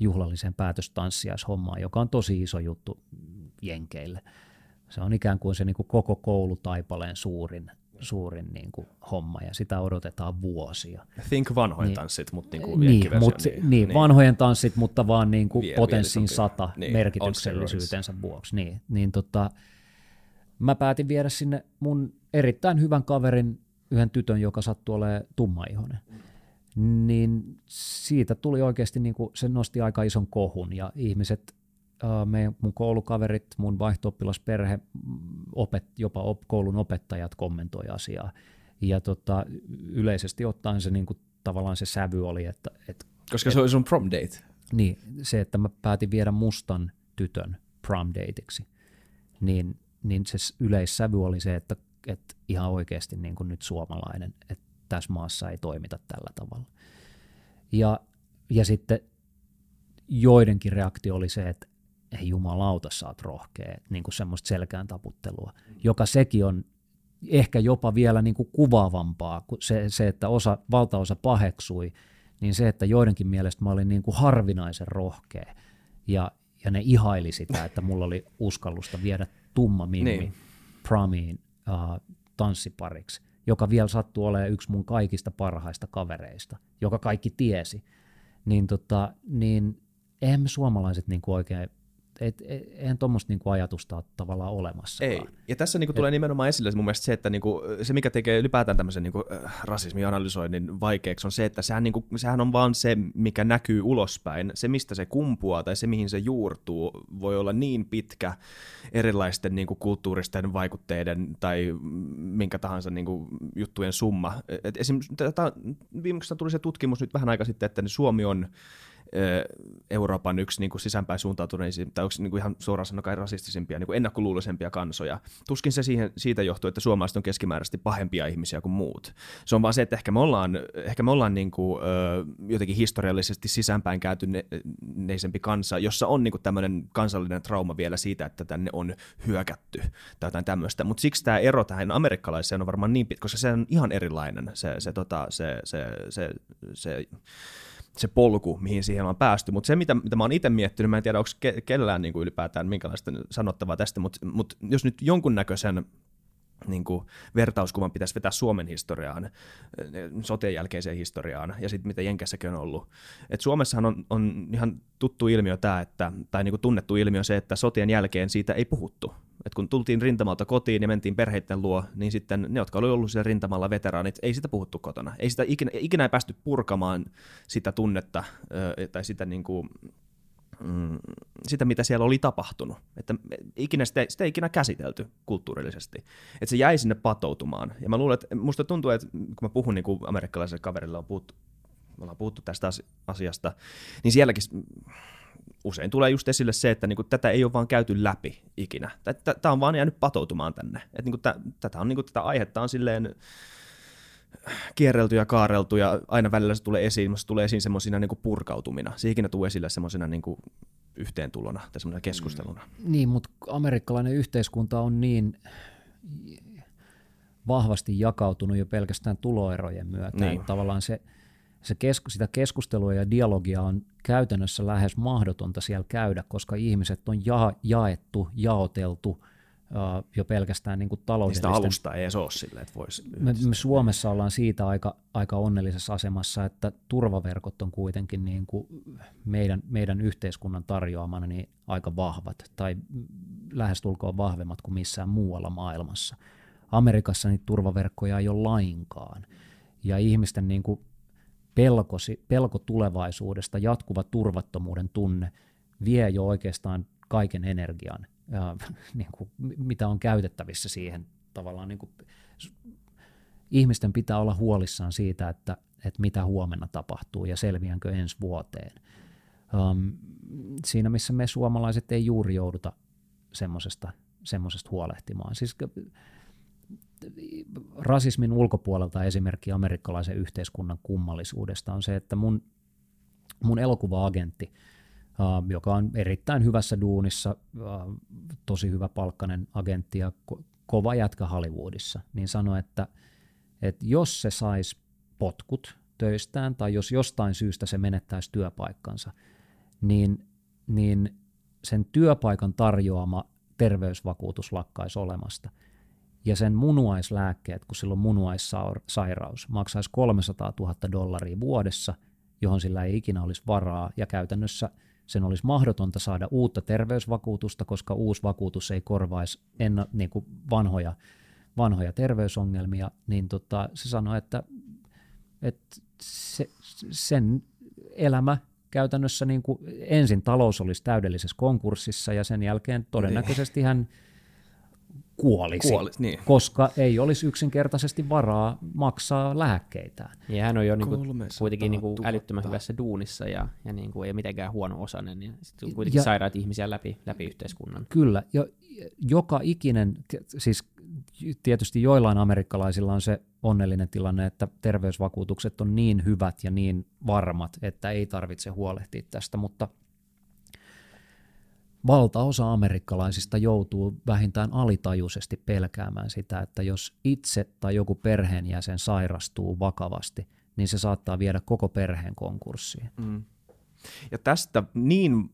juhlalliseen päätöstanssiaishommaan, joka on tosi iso juttu Jenkeille. Se on ikään kuin se niin kuin koko koulutaipaleen suurin suurin niin kuin, homma ja sitä odotetaan vuosia. Think vanhojen niin, tanssit, mutta niin kuin niin, mut, niin, niin, vanhojen tanssit, mutta vaan niin kuin Vie, potenssiin sata niin, merkityksellisyytensä vuoksi. Niin, niin tota, mä päätin viedä sinne mun erittäin hyvän kaverin yhden tytön, joka sattuu olemaan tummaihoinen. Niin siitä tuli oikeasti, niin kuin, se nosti aika ison kohun ja ihmiset me, mun koulukaverit, mun vaihto-oppilasperhe, opet, jopa op, koulun opettajat kommentoi asiaa. Ja tota, yleisesti ottaen se niin kuin, tavallaan se sävy oli, että... että Koska et, se oli sun prom date. Niin, se, että mä päätin viedä mustan tytön prom dateiksi, niin, niin se yleissävy oli se, että, että ihan oikeasti niin kuin nyt suomalainen, että tässä maassa ei toimita tällä tavalla. Ja, ja sitten joidenkin reaktio oli se, että ei jumalauta, sä oot rohkea, niin kuin semmoista selkään taputtelua, joka sekin on ehkä jopa vielä niin kuin kuvaavampaa kuin se, se, että osa, valtaosa paheksui niin se, että joidenkin mielestä mä olin niin kuin harvinaisen rohkea ja, ja ne ihaili sitä, että mulla oli uskallusta viedä tumma mimmi niin. promiin uh, tanssipariksi, joka vielä sattuu olemaan yksi mun kaikista parhaista kavereista, joka kaikki tiesi, niin, tota, niin eihän me suomalaiset niin kuin oikein et, et, eihän tuommoista niinku ajatusta ole tavallaan olemassa. Ei. Ja tässä niinku tulee nimenomaan esille mun mielestä se, että niinku, se mikä tekee ylipäätään tämmöisen niinku, äh, rasismin analysoinnin vaikeaksi on se, että sehän, niinku, sehän on vaan se, mikä näkyy ulospäin. Se, mistä se kumpuaa tai se, mihin se juurtuu, voi olla niin pitkä erilaisten niinku, kulttuuristen vaikutteiden tai minkä tahansa niinku, juttujen summa. Et esim, viimeksi tuli se tutkimus nyt vähän aika sitten, että Suomi on Euroopan yksi niin kuin sisäänpäin suuntautuneisiin, tai onko niin kuin ihan suoraan sanoen rasistisimpia, niin kuin ennakkoluuloisempia kansoja. Tuskin se siihen, siitä johtuu, että suomalaiset on keskimääräisesti pahempia ihmisiä kuin muut. Se on vaan se, että ehkä me ollaan, ehkä me ollaan niin kuin, jotenkin historiallisesti sisäänpäin käytyneisempi kansa, jossa on niin tämmöinen kansallinen trauma vielä siitä, että tänne on hyökätty tai jotain tämmöistä. Mutta siksi tämä ero tähän amerikkalaiseen on varmaan niin pitkä, koska se on ihan erilainen se, se, tota, se, se, se, se se polku, mihin siihen on päästy. Mutta se, mitä, mitä mä oon itse miettinyt, mä en tiedä, onko ke- kellään niin kuin ylipäätään minkälaista sanottavaa tästä, mutta mut jos nyt jonkunnäköisen niin kuin vertauskuvan pitäisi vetää Suomen historiaan, eh, sotien jälkeiseen historiaan ja sitten mitä Jenkessäkin on ollut. Et Suomessahan on, on ihan tuttu ilmiö tämä, että, tai niin kuin tunnettu ilmiö se, että sotien jälkeen siitä ei puhuttu. Et kun tultiin rintamalta kotiin ja mentiin perheiden luo, niin sitten ne, jotka oli ollut siellä rintamalla veteraanit, ei sitä puhuttu kotona. Ei sitä ikinä, ikinä ei päästy purkamaan sitä tunnetta tai sitä niin kuin, mm, sitä, mitä siellä oli tapahtunut. Että ikinä sitä, sitä ei ikinä käsitelty kulttuurillisesti. Että se jäi sinne patoutumaan. Ja mä luulen, että musta tuntuu, että kun mä puhun niin kuin amerikkalaiselle kaverille on puhuttu, me ollaan puhuttu tästä asiasta, niin sielläkin usein tulee just esille se, että niin kuin, tätä ei ole vaan käyty läpi ikinä. Tämä on vaan jäänyt patoutumaan tänne. Et, niin kuin, tätä, on, niin kuin, tätä aihetta on silleen kierrelty ja kaareltu ja aina välillä se tulee esiin, se tulee esiin semmoisina niin purkautumina. Se ikinä tulee esille semmoisina niin yhteentulona tai semmoisena keskusteluna. Mm. Niin, mutta amerikkalainen yhteiskunta on niin vahvasti jakautunut jo pelkästään tuloerojen myötä. Niin. Tavallaan se, se kesku, sitä keskustelua ja dialogia on käytännössä lähes mahdotonta siellä käydä, koska ihmiset on ja, jaettu, jaoteltu – jo pelkästään niin kuin taloudellisten... Niistä alusta ei edes ole sille, että voisi... Me, me Suomessa ollaan siitä aika, aika onnellisessa asemassa, että turvaverkot on kuitenkin niin kuin meidän, meidän yhteiskunnan tarjoamana niin aika vahvat, tai lähestulkoon vahvemmat kuin missään muualla maailmassa. Amerikassa niitä turvaverkkoja ei ole lainkaan, ja ihmisten niin kuin pelkosi, pelko tulevaisuudesta, jatkuva turvattomuuden tunne vie jo oikeastaan kaiken energian ja, niin kuin, mitä on käytettävissä siihen tavallaan. Niin kuin, ihmisten pitää olla huolissaan siitä, että, että mitä huomenna tapahtuu ja selviänkö ensi vuoteen. Um, siinä, missä me suomalaiset ei juuri jouduta semmoisesta semmosesta huolehtimaan. Siis rasismin ulkopuolelta esimerkki amerikkalaisen yhteiskunnan kummallisuudesta on se, että mun, mun elokuva-agentti – uh, joka on erittäin hyvässä duunissa, uh, tosi hyvä palkkainen agentti ja ko- kova jätkä Hollywoodissa, niin sanoi, että, että jos se saisi potkut töistään tai jos jostain syystä se menettäisi työpaikkansa, niin, niin sen työpaikan tarjoama terveysvakuutus lakkaisi olemasta. Ja sen munuaislääkkeet, kun sillä on munuaissairaus, maksaisi 300 000 dollaria vuodessa, johon sillä ei ikinä olisi varaa, ja käytännössä – sen olisi mahdotonta saada uutta terveysvakuutusta, koska uusi vakuutus ei korvaisi enna, niin kuin vanhoja, vanhoja terveysongelmia, niin tota, se sanoi, että, että se, sen elämä käytännössä niin kuin ensin talous olisi täydellisessä konkurssissa ja sen jälkeen todennäköisesti hän kuolisi, Kuolis, niin. koska ei olisi yksinkertaisesti varaa maksaa lääkkeitä. Ja hän on jo niin kuin, kuitenkin niin kuin älyttömän hyvässä duunissa ja, ja niin kuin ei mitenkään huono osainen, niin sitten on kuitenkin ja, sairaat ihmisiä läpi, läpi yhteiskunnan. Kyllä, ja joka ikinen, siis tietysti joillain amerikkalaisilla on se onnellinen tilanne, että terveysvakuutukset on niin hyvät ja niin varmat, että ei tarvitse huolehtia tästä, mutta – valtaosa amerikkalaisista joutuu vähintään alitajuisesti pelkäämään sitä, että jos itse tai joku perheenjäsen sairastuu vakavasti, niin se saattaa viedä koko perheen konkurssiin. Mm. Ja tästä niin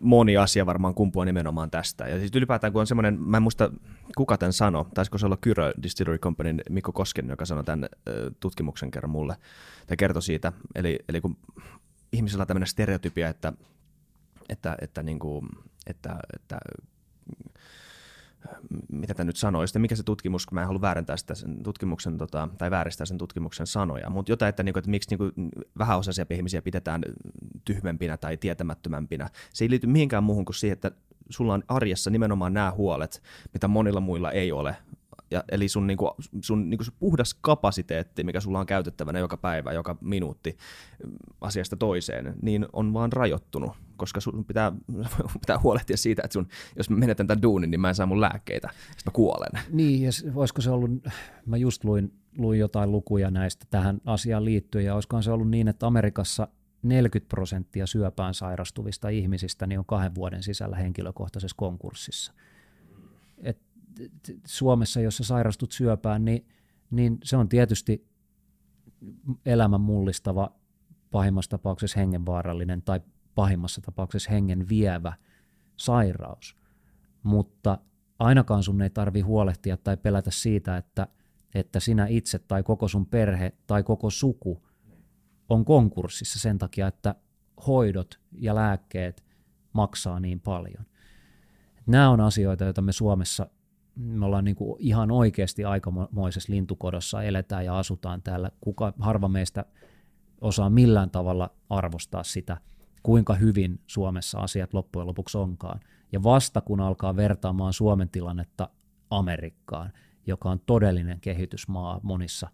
moni asia varmaan kumpuaa nimenomaan tästä. Ja siis ylipäätään kun on semmoinen, mä en muista kuka tämän sanoi, taisiko se olla Kyrö Distillery Companyn Mikko Kosken, joka sanoi tämän tutkimuksen kerran mulle, tai kertoi siitä. Eli, eli kun ihmisellä on tämmöinen stereotypia, että, että, että, niin kuin, että, että mitä tämä nyt sanoi, sitten mikä se tutkimus, kun mä en halua väärentää sitä sen tutkimuksen, tota, tai vääristää sen tutkimuksen sanoja, mutta jotain, että, niinku, että miksi niinku, vähäosaisia ihmisiä pidetään tyhmempinä tai tietämättömämpinä. Se ei liity mihinkään muuhun kuin siihen, että sulla on arjessa nimenomaan nämä huolet, mitä monilla muilla ei ole, ja, eli sun, niin kuin, sun niin kuin se puhdas kapasiteetti, mikä sulla on käytettävänä joka päivä, joka minuutti mm, asiasta toiseen, niin on vaan rajoittunut, koska sun pitää, pitää huolehtia siitä, että sun, jos mä menetän tämän duunin, niin mä en saa mun lääkkeitä, sitten mä kuolen. Niin, ja voisiko se ollut, mä just luin, luin jotain lukuja näistä tähän asiaan liittyen, ja olisikohan se ollut niin, että Amerikassa 40 prosenttia syöpään sairastuvista ihmisistä niin on kahden vuoden sisällä henkilökohtaisessa konkurssissa. Suomessa, jos sä sairastut syöpään, niin, niin se on tietysti elämän mullistava, pahimmassa tapauksessa hengenvaarallinen tai pahimmassa tapauksessa hengen vievä sairaus. Mutta ainakaan sun ei tarvi huolehtia tai pelätä siitä, että, että sinä itse tai koko sun perhe tai koko suku on konkurssissa sen takia, että hoidot ja lääkkeet maksaa niin paljon. Nämä on asioita, joita me Suomessa me ollaan niin kuin ihan oikeasti aikamoisessa lintukodossa, eletään ja asutaan täällä. Kuka, harva meistä osaa millään tavalla arvostaa sitä, kuinka hyvin Suomessa asiat loppujen lopuksi onkaan. Ja vasta kun alkaa vertaamaan Suomen tilannetta Amerikkaan, joka on todellinen kehitysmaa monissa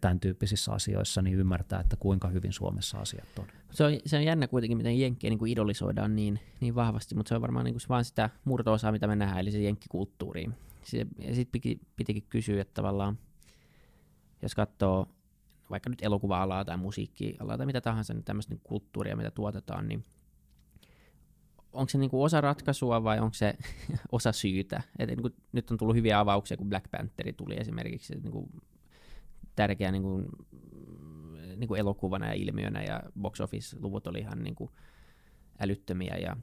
tämän tyyppisissä asioissa, niin ymmärtää, että kuinka hyvin Suomessa asiat on. Se on, se on jännä kuitenkin, miten jenkkejä niin idolisoidaan niin, niin vahvasti, mutta se on varmaan niin kuin vain sitä murto-osaa, mitä me nähdään, eli se jenkkikulttuuriin ja sitten piti, pitikin kysyä, että tavallaan, jos katsoo vaikka nyt elokuva-alaa tai musiikki-alaa tai mitä tahansa, niin tämmöistä niin kulttuuria, mitä tuotetaan, niin onko se niin kuin osa ratkaisua vai onko se osa syytä? Et niin kuin, nyt on tullut hyviä avauksia, kun Black Pantheri tuli esimerkiksi niin kuin tärkeä niin kuin, niin kuin elokuvana ja ilmiönä ja box office-luvut oli ihan niin kuin älyttömiä ja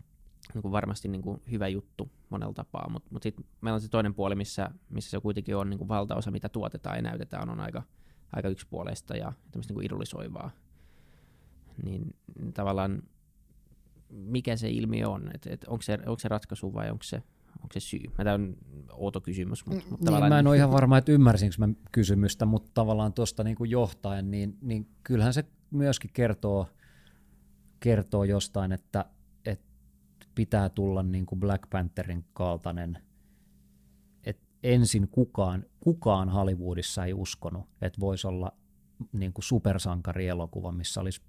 niin kuin varmasti niin kuin hyvä juttu monella tapaa, mutta mut sitten meillä on se toinen puoli, missä, missä se kuitenkin on niin kuin valtaosa, mitä tuotetaan ja näytetään, on aika, aika yksipuolesta ja tämmöistä niin kuin idolisoivaa. Niin, tavallaan mikä se ilmiö on, että et onko, se, onko se ratkaisu vai onko se, onko se syy? Mä tämä on outo kysymys. Mutta, mutta niin, tavallaan... Mä en ole ihan varma, että ymmärsinkö mä kysymystä, mutta tavallaan tuosta niin kuin johtaen, niin, niin kyllähän se myöskin kertoo, kertoo jostain, että pitää tulla niin kuin Black Pantherin kaltainen, että ensin kukaan, kukaan Hollywoodissa ei uskonut, että voisi olla niin kuin supersankarielokuva, missä olisi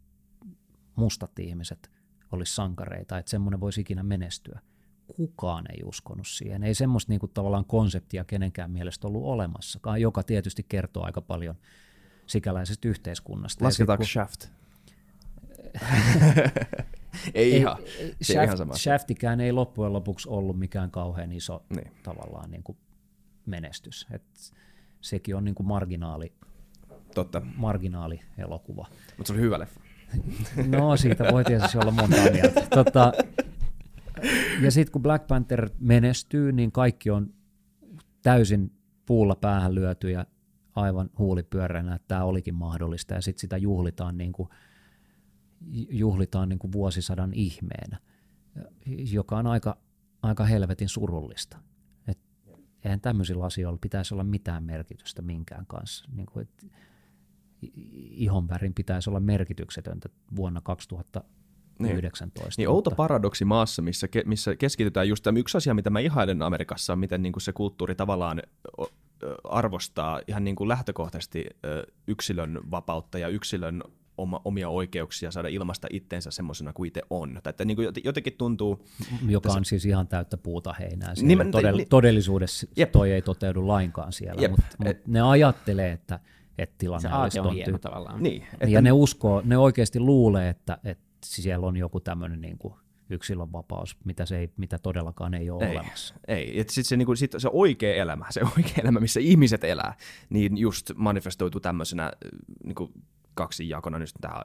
mustat ihmiset olisi sankareita, että semmoinen voisi ikinä menestyä. Kukaan ei uskonut siihen. Ei semmoista niin kuin tavallaan konseptia kenenkään mielestä ollut olemassakaan, joka tietysti kertoo aika paljon sikäläisestä yhteiskunnasta. Lasketaanko kun... Shaft? ei, ei ihan, ei, shaft, ihan sama. Shaftikään ei loppujen lopuksi ollut mikään kauhean iso niin. tavallaan niin kuin menestys. Et sekin on niin kuin marginaali, Totta. marginaali elokuva. Mutta se oli hyvä leffa. No siitä voi tietysti olla monta mieltä. Tota, ja sitten kun Black Panther menestyy, niin kaikki on täysin puulla päähän lyöty ja aivan huulipyöränä, että tämä olikin mahdollista ja sitten sitä juhlitaan niin kuin – juhlitaan niin kuin vuosisadan ihmeenä, joka on aika, aika helvetin surullista. Et eihän tämmöisillä asioilla pitäisi olla mitään merkitystä minkään kanssa. Niin kuin, että ihonvärin pitäisi olla merkityksetöntä vuonna 2019. Niin, niin outo paradoksi maassa, missä, ke, missä keskitytään just tämä yksi asia, mitä mä ihailen Amerikassa, on miten niin kuin se kulttuuri tavallaan arvostaa ihan niin kuin lähtökohtaisesti yksilön vapautta ja yksilön oma, omia oikeuksia saada ilmasta itsensä semmoisena kuin itse on. Tai että niin kuin jotenkin tuntuu... Joka on siis ihan täyttä puuta heinää. Niin, todell- niin, todellisuudessa jep. toi ei toteudu lainkaan siellä, mutta mut ne ajattelee, että, että tilanne se olisi on hieno tavallaan. Niin, että... Ja ne uskoo, ne oikeasti luulee, että, että siellä on joku tämmöinen niin kuin yksilön vapaus, mitä, se ei, mitä todellakaan ei ole ei, olemassa. Ei, että sit se, niinku, sit se oikea elämä, se oikea elämä, missä ihmiset elää, niin just manifestoituu tämmöisenä niinku, kaksi jakona, nyt tähän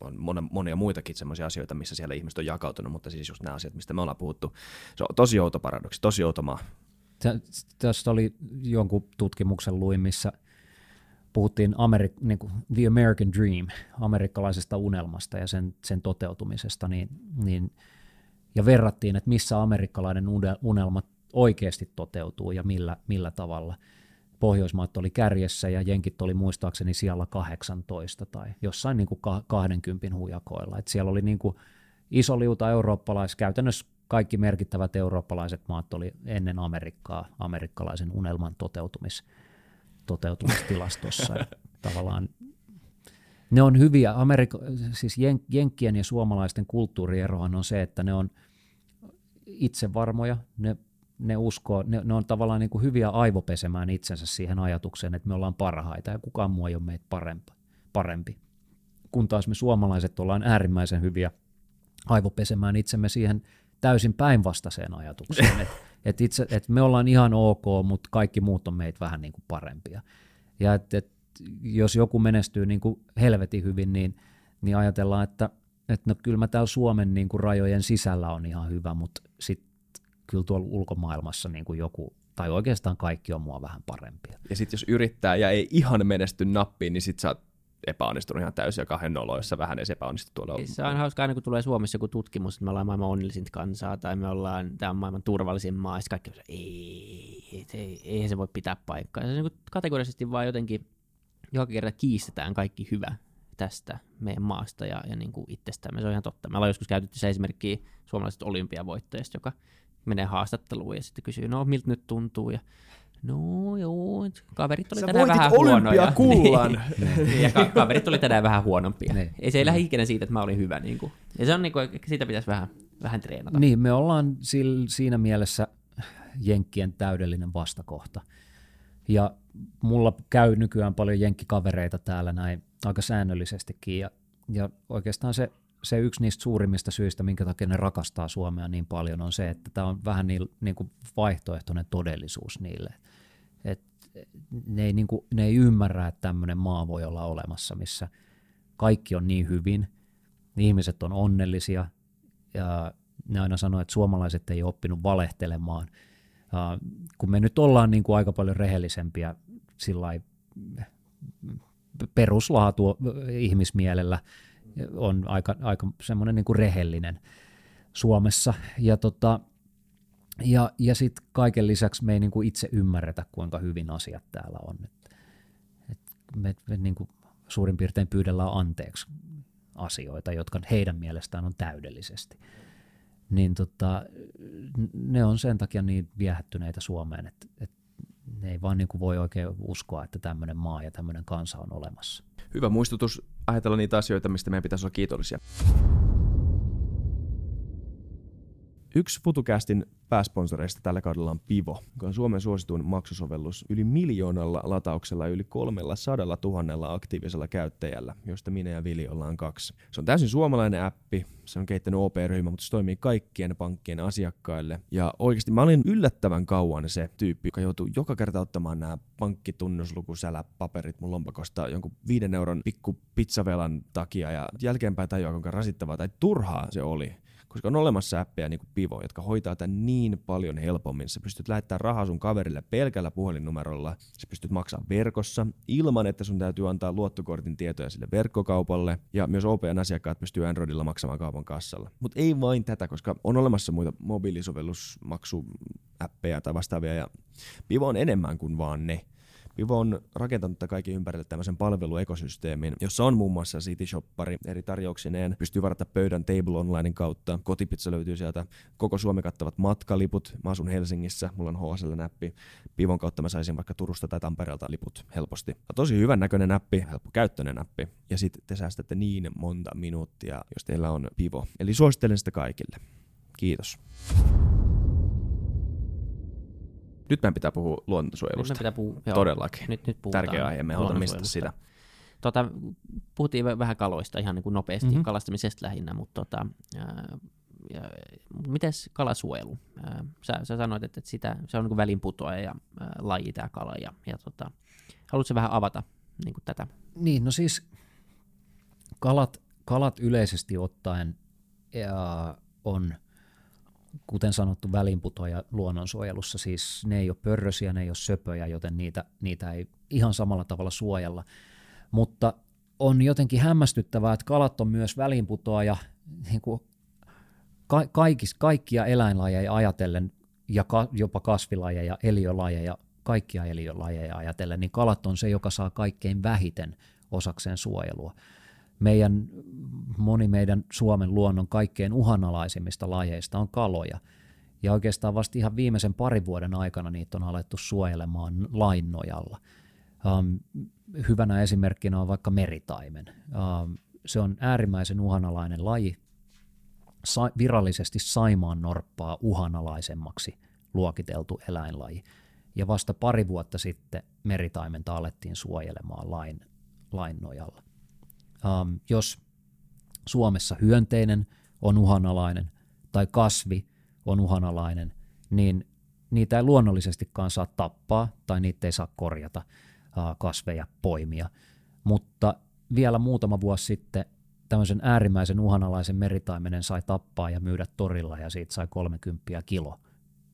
on monia, muitakin semmoisia asioita, missä siellä ihmiset on jakautunut, mutta siis just nämä asiat, mistä me ollaan puhuttu, se on tosi outo paradoksi, tosi outo maa. Tästä oli jonkun tutkimuksen luin, missä puhuttiin Ameri- niin kuin The American Dream, amerikkalaisesta unelmasta ja sen, sen toteutumisesta, niin, niin, ja verrattiin, että missä amerikkalainen unelma oikeasti toteutuu ja millä, millä tavalla. Pohjoismaat oli kärjessä ja jenkit oli muistaakseni siellä 18 tai jossain niin kuin 20 hujakoilla. Et siellä oli niin kuin iso liuta eurooppalais, käytännössä kaikki merkittävät eurooppalaiset maat oli ennen Amerikkaa amerikkalaisen unelman toteutumis, toteutumistilastossa. tavallaan ne on hyviä. Amerik- siis jen- jenkkien ja suomalaisten kulttuurierohan on se, että ne on itsevarmoja, ne, ne uskoo, ne, ne on tavallaan niin kuin hyviä aivopesemään itsensä siihen ajatukseen, että me ollaan parhaita ja kukaan muu ei ole meitä parempi. parempi. Kun taas me suomalaiset ollaan äärimmäisen hyviä aivopesemään itsemme siihen täysin päinvastaiseen ajatukseen, että et itse, et me ollaan ihan ok, mutta kaikki muut on meitä vähän niin kuin parempia. Ja et, et, jos joku menestyy niin kuin helvetin hyvin, niin, niin ajatellaan, että et no kyllä mä täällä Suomen niin kuin rajojen sisällä on ihan hyvä, mutta sitten kyllä tuolla ulkomaailmassa niin kuin joku, tai oikeastaan kaikki on mua vähän parempia. Ja sitten jos yrittää ja ei ihan menesty nappiin, niin sitten sä oot epäonnistunut ihan täysin ja kahden noloissa vähän edes epäonnistu tuolla. Siis se on hauska aina, kun tulee Suomessa joku tutkimus, että me ollaan maailman onnellisinta kansaa tai me ollaan, tämä on maailman turvallisin maa, ja kaikki on, ei, ei, ei, ei, se voi pitää paikkaa. Se on niin kategorisesti vaan jotenkin joka kerta kiistetään kaikki hyvä tästä meidän maasta ja, ja niin kuin itsestämme. Se on ihan totta. Me ollaan joskus käytetty se esimerkki suomalaisesta olympiavoittajasta, joka menee haastatteluun ja sitten kysyy, no miltä nyt tuntuu, ja No joo, kaverit oli Sä tänään vähän huonoja. kullan. Niin. ja ka- kaverit oli tänään vähän huonompia. Niin. Ei se ei lähde ikinä siitä, että mä olin hyvä. Niin kuin. Ja se on niin kuin, siitä pitäisi vähän, vähän treenata. Niin, me ollaan siinä mielessä Jenkkien täydellinen vastakohta. Ja mulla käy nykyään paljon jenkkikavereita täällä näin aika säännöllisestikin. Ja, ja oikeastaan se, se yksi niistä suurimmista syistä, minkä takia ne rakastaa Suomea niin paljon, on se, että tämä on vähän niin, niin kuin vaihtoehtoinen todellisuus niille et ne, ei, niin kuin, ne ei ymmärrä, että tämmöinen maa voi olla olemassa, missä kaikki on niin hyvin, ihmiset on onnellisia, ja ne aina sanoo, että suomalaiset ei ole oppinut valehtelemaan. Uh, kun me nyt ollaan niin kuin aika paljon rehellisempiä sillä peruslaatu ihmismielellä, on aika, aika semmoinen niin kuin rehellinen Suomessa. Ja tota, ja, ja sitten kaiken lisäksi me ei niin kuin itse ymmärretä, kuinka hyvin asiat täällä on. Et, et me me niin kuin suurin piirtein pyydellään anteeksi asioita, jotka heidän mielestään on täydellisesti. Niin tota, ne on sen takia niin viehättyneitä Suomeen, että, että ne ei vaan niin kuin voi oikein uskoa, että tämmöinen maa ja tämmöinen kansa on olemassa. Hyvä muistutus ajatella niitä asioita, mistä meidän pitäisi olla kiitollisia. Yksi FutuCastin pääsponsoreista tällä kaudella on Pivo, joka on Suomen suosituin maksusovellus yli miljoonalla latauksella ja yli kolmella sadalla tuhannella aktiivisella käyttäjällä, joista minä ja Vili ollaan kaksi. Se on täysin suomalainen appi, se on kehittänyt OP-ryhmä, mutta se toimii kaikkien pankkien asiakkaille. Ja oikeasti mä olin yllättävän kauan se tyyppi, joka joutuu joka kerta ottamaan nämä pankkitunnuslukusälä-paperit mun lompakosta jonkun viiden euron pikku pizzavelan takia ja jälkeenpäin tajua, kuinka rasittavaa tai turhaa se oli koska on olemassa appeja niin kuin Pivo, jotka hoitaa tämän niin paljon helpommin. Sä pystyt lähettämään rahaa sun kaverille pelkällä puhelinnumerolla, sä pystyt maksamaan verkossa ilman, että sun täytyy antaa luottokortin tietoja sille verkkokaupalle, ja myös OPN asiakkaat pystyy Androidilla maksamaan kaupan kassalla. Mutta ei vain tätä, koska on olemassa muita mobiilisovellusmaksuappeja tai vastaavia, ja Pivo on enemmän kuin vaan ne. Vivo on rakentanut kaikki ympärille tämmöisen palveluekosysteemin, jossa on muun muassa City Shoppari eri tarjouksineen, pystyy varata pöydän Table Onlinein kautta, kotipizza löytyy sieltä, koko Suomi kattavat matkaliput, mä asun Helsingissä, mulla on HSL-näppi, Pivon kautta mä saisin vaikka Turusta tai Tampereelta liput helposti. Tosi hyvän näköinen näppi, helppo käyttöinen näppi, ja sitten te säästätte niin monta minuuttia, jos teillä on Pivo. Eli suosittelen sitä kaikille. Kiitos. Nyt meidän pitää puhua luonnonsuojelusta. Nyt pitää puhua, joo, Todellakin. Nyt, nyt puhutaan Tärkeä aihe, me halutaan mistä sitä. Tota, puhuttiin vähän kaloista ihan niin kuin nopeasti, mm-hmm. kalastamisesta lähinnä, mutta tota, ää, ja, mites kalasuojelu? Ää, sä, sä sanoit, että, että sitä, se on niin välinputoaja ja ää, laji tämä kala, ja, ja tota, haluatko vähän avata niin kuin tätä? Niin, no siis kalat, kalat yleisesti ottaen ja on, kuten sanottu, välinputoja luonnonsuojelussa. Siis ne ei ole pörrösiä, ne ei ole söpöjä, joten niitä, niitä ei ihan samalla tavalla suojella. Mutta on jotenkin hämmästyttävää, että kalat on myös välinputoaja niin kuin ka- kaikis, kaikkia eläinlajeja ajatellen ja ka- jopa kasvilajeja, eliölajeja, kaikkia eliölajeja ajatellen, niin kalat on se, joka saa kaikkein vähiten osakseen suojelua. Meidän, moni meidän Suomen luonnon kaikkein uhanalaisimmista lajeista on kaloja. Ja oikeastaan vasta ihan viimeisen parin vuoden aikana niitä on alettu suojelemaan lain nojalla. Um, hyvänä esimerkkinä on vaikka meritaimen. Um, se on äärimmäisen uhanalainen laji, sa- virallisesti Saimaan norppaa uhanalaisemmaksi luokiteltu eläinlaji. Ja vasta pari vuotta sitten meritaimenta alettiin suojelemaan lain, lain nojalla. Um, jos Suomessa hyönteinen on uhanalainen tai kasvi on uhanalainen, niin niitä ei luonnollisestikaan saa tappaa tai niitä ei saa korjata uh, kasveja poimia. Mutta vielä muutama vuosi sitten tämmöisen äärimmäisen uhanalaisen meritaimenen sai tappaa ja myydä torilla ja siitä sai 30 kilo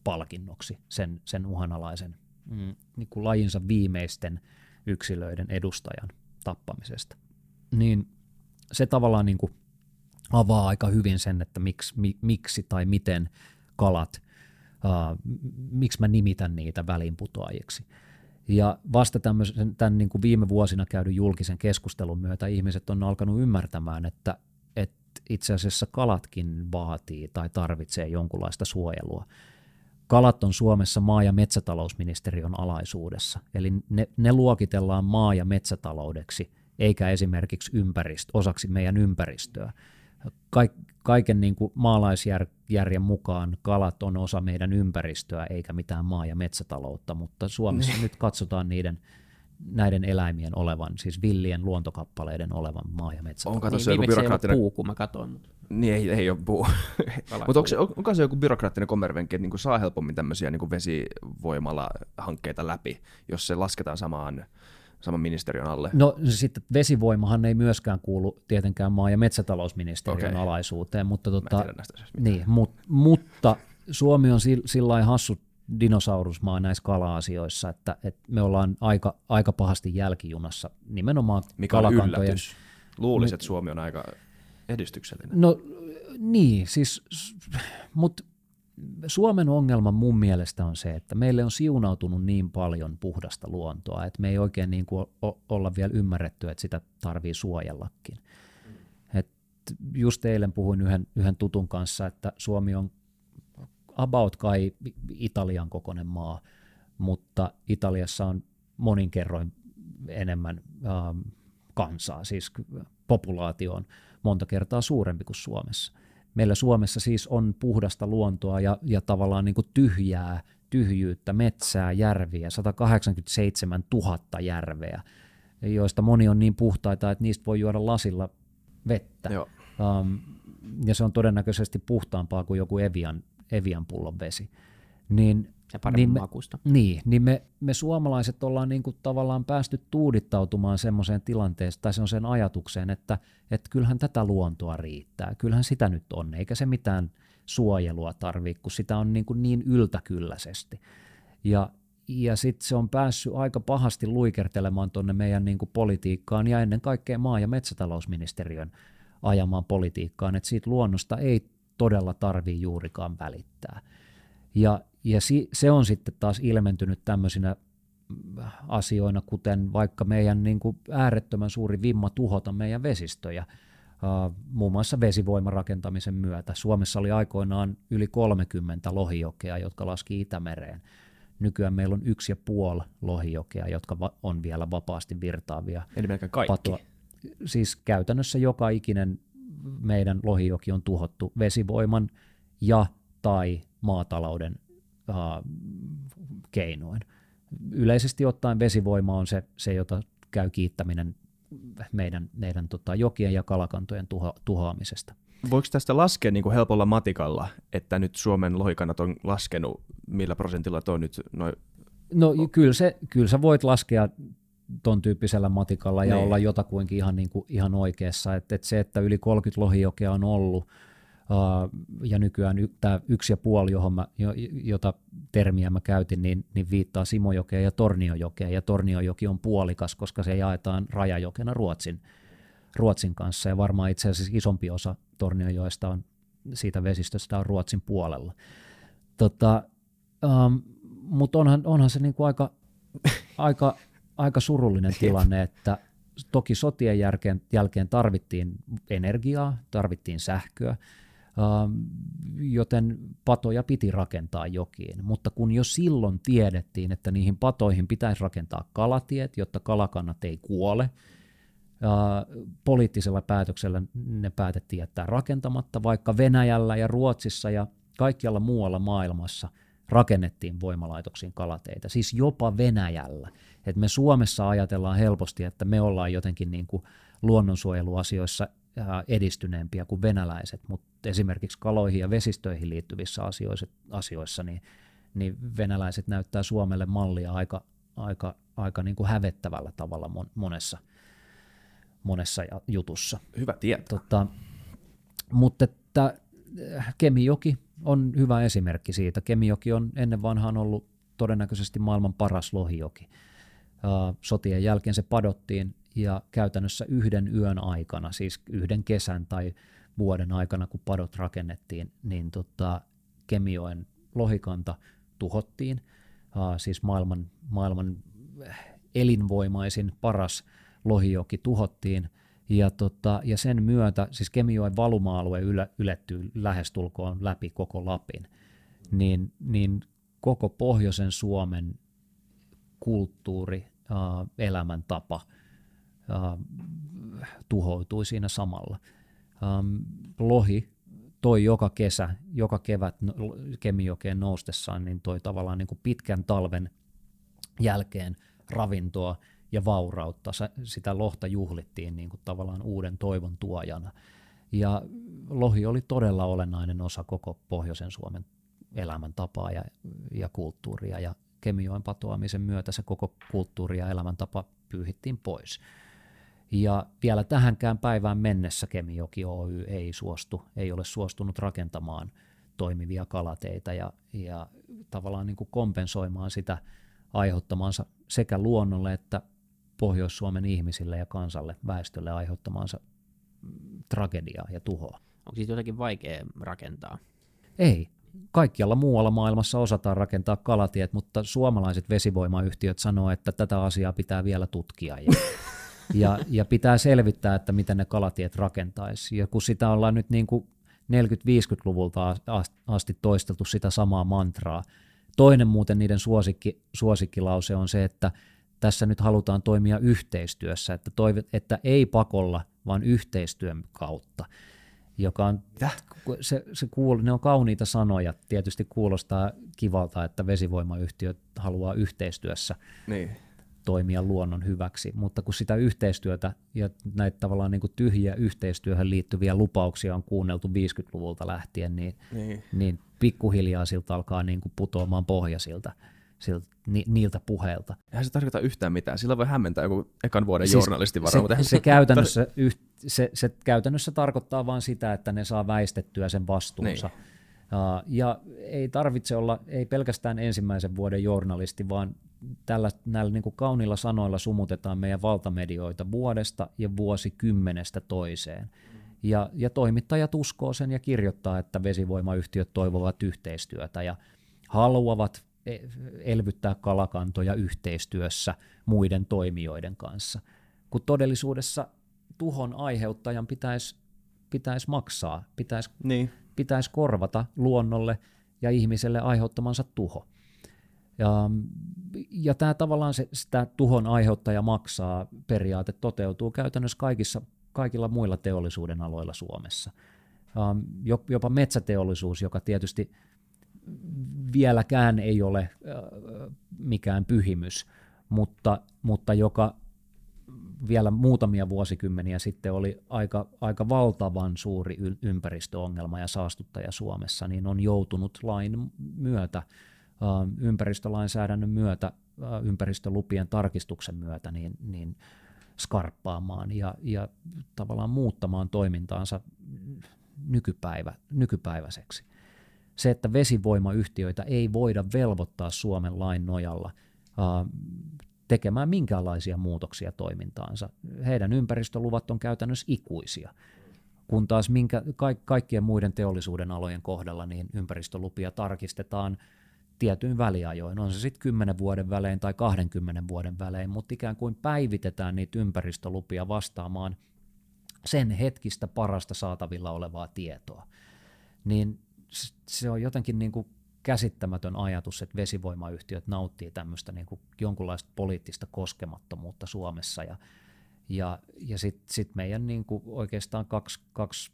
palkinnoksi sen, sen uhanalaisen mm, niin kuin lajinsa viimeisten yksilöiden edustajan tappamisesta. Niin se tavallaan niin kuin avaa aika hyvin sen, että miksi, mi, miksi tai miten kalat, uh, miksi mä nimitän niitä välinputoajiksi. Ja vasta tämmöisen, tämän niin kuin viime vuosina käydyn julkisen keskustelun myötä ihmiset on alkanut ymmärtämään, että, että itse asiassa kalatkin vaatii tai tarvitsee jonkunlaista suojelua. Kalat on Suomessa maa- ja metsätalousministeriön alaisuudessa, eli ne, ne luokitellaan maa- ja metsätaloudeksi, eikä esimerkiksi ympäristö, osaksi meidän ympäristöä. Kaik, kaiken niin kuin maalaisjärjen mukaan kalat on osa meidän ympäristöä eikä mitään maa- ja metsätaloutta, mutta Suomessa niin. nyt katsotaan niiden näiden eläimien olevan, siis villien luontokappaleiden olevan maa- ja metsätaloutta. Onko niin, joku byrokraattinen... puu, kun mä katsoin. Mutta... Niin, ei, ei ole puu. mutta onko, se, onko se joku byrokraattinen kommervenki, että niin saa helpommin tämmöisiä niin vesivoimala-hankkeita läpi, jos se lasketaan samaan saman ministeriön alle? No sitten vesivoimahan ei myöskään kuulu tietenkään maa- ja metsätalousministeriön okay. alaisuuteen, mutta, tota, niin, mut, mutta Suomi on sillä hassu dinosaurusmaa näissä kala-asioissa, että, että me ollaan aika, aika pahasti jälkijunassa nimenomaan Mikä on yllätys. Luulisin, että Suomi on aika edistyksellinen. No niin, siis, mutta Suomen ongelma mun mielestä on se, että meille on siunautunut niin paljon puhdasta luontoa, että me ei oikein niin kuin olla vielä ymmärretty, että sitä tarvii suojellakin. Et just eilen puhuin yhden, yhden tutun kanssa, että Suomi on about kai Italian kokoinen maa, mutta Italiassa on monin kerroin enemmän ähm, kansaa, siis populaatio on monta kertaa suurempi kuin Suomessa – meillä Suomessa siis on puhdasta luontoa ja, ja tavallaan niin kuin tyhjää, tyhjyyttä, metsää, järviä, 187 000 järveä, joista moni on niin puhtaita, että niistä voi juoda lasilla vettä. Joo. Um, ja se on todennäköisesti puhtaampaa kuin joku Evian, Evian pullon vesi. Niin ja paremmin niin me, makusta. Niin, niin me, me suomalaiset ollaan niin kuin tavallaan päästy tuudittautumaan semmoiseen tilanteeseen tai semmoiseen ajatukseen, että, että kyllähän tätä luontoa riittää, kyllähän sitä nyt on, eikä se mitään suojelua tarvitse, kun sitä on niin, kuin niin yltäkylläisesti. Ja, ja sitten se on päässyt aika pahasti luikertelemaan tuonne meidän niin kuin politiikkaan ja ennen kaikkea maa- ja metsätalousministeriön ajamaan politiikkaan, että siitä luonnosta ei todella tarvii juurikaan välittää. Ja, ja si, se on sitten taas ilmentynyt tämmöisinä asioina, kuten vaikka meidän niin kuin äärettömän suuri vimma tuhota meidän vesistöjä, uh, muun muassa vesivoimarakentamisen myötä. Suomessa oli aikoinaan yli 30 lohijokea, jotka laski Itämereen. Nykyään meillä on yksi ja puoli lohijokea, jotka va- on vielä vapaasti virtaavia. Eli melkein kaikki. Patoa. Siis käytännössä joka ikinen meidän lohijoki on tuhottu vesivoiman ja tai maatalouden keinoin. Yleisesti ottaen vesivoima on se, se jota käy kiittäminen meidän, meidän tota, jokien ja kalakantojen tuho, tuhoamisesta. Voiko tästä laskea niin kuin helpolla matikalla, että nyt Suomen lohikannat on laskenut, millä prosentilla tuo nyt noin No kyllä, se, kyllä sä voit laskea ton tyyppisellä matikalla ja Niin. olla jotakuinkin ihan, niin kuin, ihan oikeassa. Että et se, että yli 30 lohijokea on ollut, ja nykyään tämä yksi ja puoli, johon mä, jo, jota termiä mä käytin, niin, niin viittaa Simojokeen ja Torniojokeen. Ja Torniojoki on puolikas, koska se jaetaan rajajokena Ruotsin, Ruotsin kanssa. Ja varmaan itse asiassa isompi osa Torniojoesta on siitä vesistöstä on Ruotsin puolella. Tota, um, Mutta onhan, onhan se niinku aika, aika, aika surullinen tilanne, että toki sotien jälkeen, jälkeen tarvittiin energiaa, tarvittiin sähköä, joten patoja piti rakentaa jokiin. Mutta kun jo silloin tiedettiin, että niihin patoihin pitäisi rakentaa kalatiet, jotta kalakannat ei kuole, Uh, poliittisella päätöksellä ne päätettiin jättää rakentamatta, vaikka Venäjällä ja Ruotsissa ja kaikkialla muualla maailmassa rakennettiin voimalaitoksiin kalateitä, siis jopa Venäjällä. Et me Suomessa ajatellaan helposti, että me ollaan jotenkin niin kuin luonnonsuojeluasioissa edistyneempiä kuin venäläiset, mutta esimerkiksi kaloihin ja vesistöihin liittyvissä asioissa, asioissa niin, niin venäläiset näyttää Suomelle mallia aika, aika, aika niin kuin hävettävällä tavalla monessa – monessa jutussa. Hyvä tietää. Tota, mutta että Kemijoki on hyvä esimerkki siitä. Kemijoki on ennen vanhaan ollut todennäköisesti maailman paras lohijoki. Sotien jälkeen se padottiin ja käytännössä yhden yön aikana, siis yhden kesän tai vuoden aikana, kun padot rakennettiin, niin tota, Kemijoen lohikanta tuhottiin, siis maailman, maailman elinvoimaisin paras lohijoki tuhottiin, ja, tota, ja sen myötä, siis Kemijoen valuma-alue yle, ylettyy lähestulkoon läpi koko Lapin, niin, niin koko pohjoisen Suomen kulttuuri, äh, elämäntapa äh, tuhoutui siinä samalla. Ähm, lohi toi joka kesä, joka kevät Kemijokeen noustessaan, niin toi tavallaan niin kuin pitkän talven jälkeen ravintoa, ja vaurautta. Sitä lohta juhlittiin niin kuin tavallaan uuden toivon tuojana. Ja lohi oli todella olennainen osa koko pohjoisen Suomen elämäntapaa ja, ja kulttuuria. Ja Kemijoen patoamisen myötä se koko kulttuuri ja elämäntapa pyyhittiin pois. Ja vielä tähänkään päivään mennessä Kemijoki Oy ei suostu, ei ole suostunut rakentamaan toimivia kalateitä ja, ja tavallaan niin kuin kompensoimaan sitä aiheuttamansa sekä luonnolle että Pohjois-Suomen ihmisille ja kansalle, väestölle aiheuttamaansa tragediaa ja tuhoa. Onko siitä jotenkin vaikea rakentaa? Ei. Kaikkialla muualla maailmassa osataan rakentaa kalatiet, mutta suomalaiset vesivoimayhtiöt sanoo, että tätä asiaa pitää vielä tutkia ja, ja, ja pitää selvittää, että miten ne kalatiet rakentaisi. Ja kun sitä ollaan nyt niin kuin 40-50-luvulta asti toisteltu sitä samaa mantraa. Toinen muuten niiden suosikki, suosikkilause on se, että tässä nyt halutaan toimia yhteistyössä, että, toive, että ei pakolla, vaan yhteistyön kautta, joka on, se, se kuul, ne on kauniita sanoja, tietysti kuulostaa kivalta, että vesivoimayhtiöt haluaa yhteistyössä niin. Toimia luonnon hyväksi, mutta kun sitä yhteistyötä ja näitä tavallaan niin kuin tyhjiä yhteistyöhön liittyviä lupauksia on kuunneltu 50-luvulta lähtien, niin, niin. niin pikkuhiljaa siltä alkaa niin kuin putoamaan pohja siltä siltä, ni, niiltä puheilta. Eihän se tarkoita yhtään mitään. Sillä voi hämmentää joku ekan vuoden siis journalistin varmaan. Se, se, käytännössä, yht, se, se käytännössä tarkoittaa vain sitä, että ne saa väistettyä sen vastuunsa. Niin. Ja ei tarvitse olla, ei pelkästään ensimmäisen vuoden journalisti, vaan tällä, näillä niin kuin kauniilla sanoilla sumutetaan meidän valtamedioita vuodesta ja vuosikymmenestä toiseen. Ja, ja toimittajat uskoo sen ja kirjoittaa, että vesivoimayhtiöt toivovat yhteistyötä ja haluavat E, elvyttää kalakantoja yhteistyössä muiden toimijoiden kanssa, kun todellisuudessa tuhon aiheuttajan pitäisi, pitäisi maksaa, pitäisi, niin. Pitäisi korvata luonnolle ja ihmiselle aiheuttamansa tuho. Ja, ja tämä tavallaan se, sitä tuhon aiheuttaja maksaa periaate toteutuu käytännössä kaikissa, kaikilla muilla teollisuuden aloilla Suomessa. Jopa metsäteollisuus, joka tietysti vieläkään ei ole mikään pyhimys, mutta, mutta joka vielä muutamia vuosikymmeniä sitten oli aika, aika valtavan suuri ympäristöongelma ja saastuttaja Suomessa, niin on joutunut lain myötä, ympäristölainsäädännön myötä ympäristölupien tarkistuksen myötä niin, niin skarppaamaan ja, ja tavallaan muuttamaan toimintaansa nykypäivä, nykypäiväiseksi. Se, että vesivoimayhtiöitä ei voida velvoittaa Suomen lain nojalla tekemään minkäänlaisia muutoksia toimintaansa. Heidän ympäristöluvat on käytännössä ikuisia, kun taas minkä, ka, kaikkien muiden teollisuuden alojen kohdalla niin ympäristölupia tarkistetaan tietyin väliajoin, on se sitten 10 vuoden välein tai 20 vuoden välein, mutta ikään kuin päivitetään niitä ympäristölupia vastaamaan sen hetkistä parasta saatavilla olevaa tietoa. Niin se on jotenkin niin kuin käsittämätön ajatus, että vesivoimayhtiöt nauttii tämmöistä niin kuin jonkunlaista poliittista koskemattomuutta Suomessa. Ja, ja, ja sitten sit meidän niin kuin oikeastaan kaksi, kaksi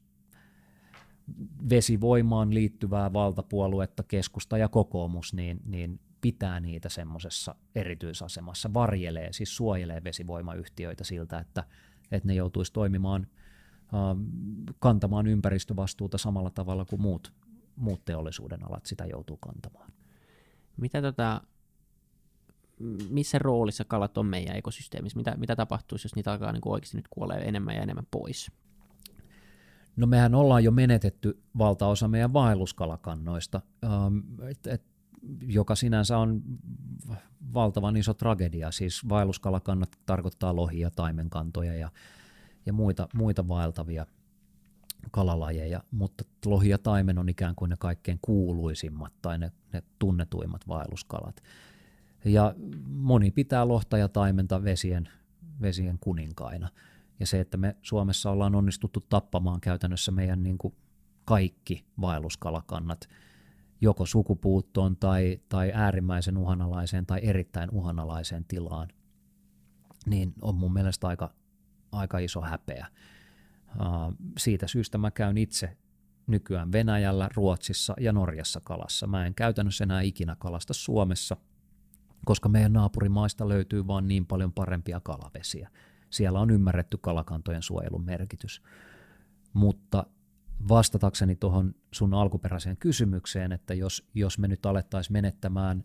vesivoimaan liittyvää valtapuoluetta, keskusta ja kokoomus, niin, niin pitää niitä semmoisessa erityisasemassa, varjelee, siis suojelee vesivoimayhtiöitä siltä, että, että ne joutuisi toimimaan, kantamaan ympäristövastuuta samalla tavalla kuin muut muut teollisuuden alat sitä joutuu kantamaan. Mitä tota, missä roolissa kalat on meidän ekosysteemissä? Mitä, mitä tapahtuisi, jos niitä alkaa niin kuin oikeasti nyt kuolee enemmän ja enemmän pois? No mehän ollaan jo menetetty valtaosa meidän vaelluskalakannoista, ähm, et, et, joka sinänsä on valtavan iso tragedia. Siis vaelluskalakannat tarkoittaa lohia, taimenkantoja ja, ja muita, muita vaeltavia – kalalajeja, mutta lohi ja taimen on ikään kuin ne kaikkein kuuluisimmat tai ne, ne tunnetuimmat vaelluskalat. Ja moni pitää lohta ja taimenta vesien, vesien kuninkaina. Ja se, että me Suomessa ollaan onnistuttu tappamaan käytännössä meidän niin kuin kaikki vaelluskalakannat joko sukupuuttoon tai, tai äärimmäisen uhanalaiseen tai erittäin uhanalaiseen tilaan, niin on mun mielestä aika, aika iso häpeä siitä syystä mä käyn itse nykyään Venäjällä, Ruotsissa ja Norjassa kalassa. Mä en käytännössä enää ikinä kalasta Suomessa, koska meidän naapurimaista löytyy vaan niin paljon parempia kalavesiä. Siellä on ymmärretty kalakantojen suojelun merkitys. Mutta vastatakseni tuohon sun alkuperäiseen kysymykseen, että jos, jos me nyt alettaisiin menettämään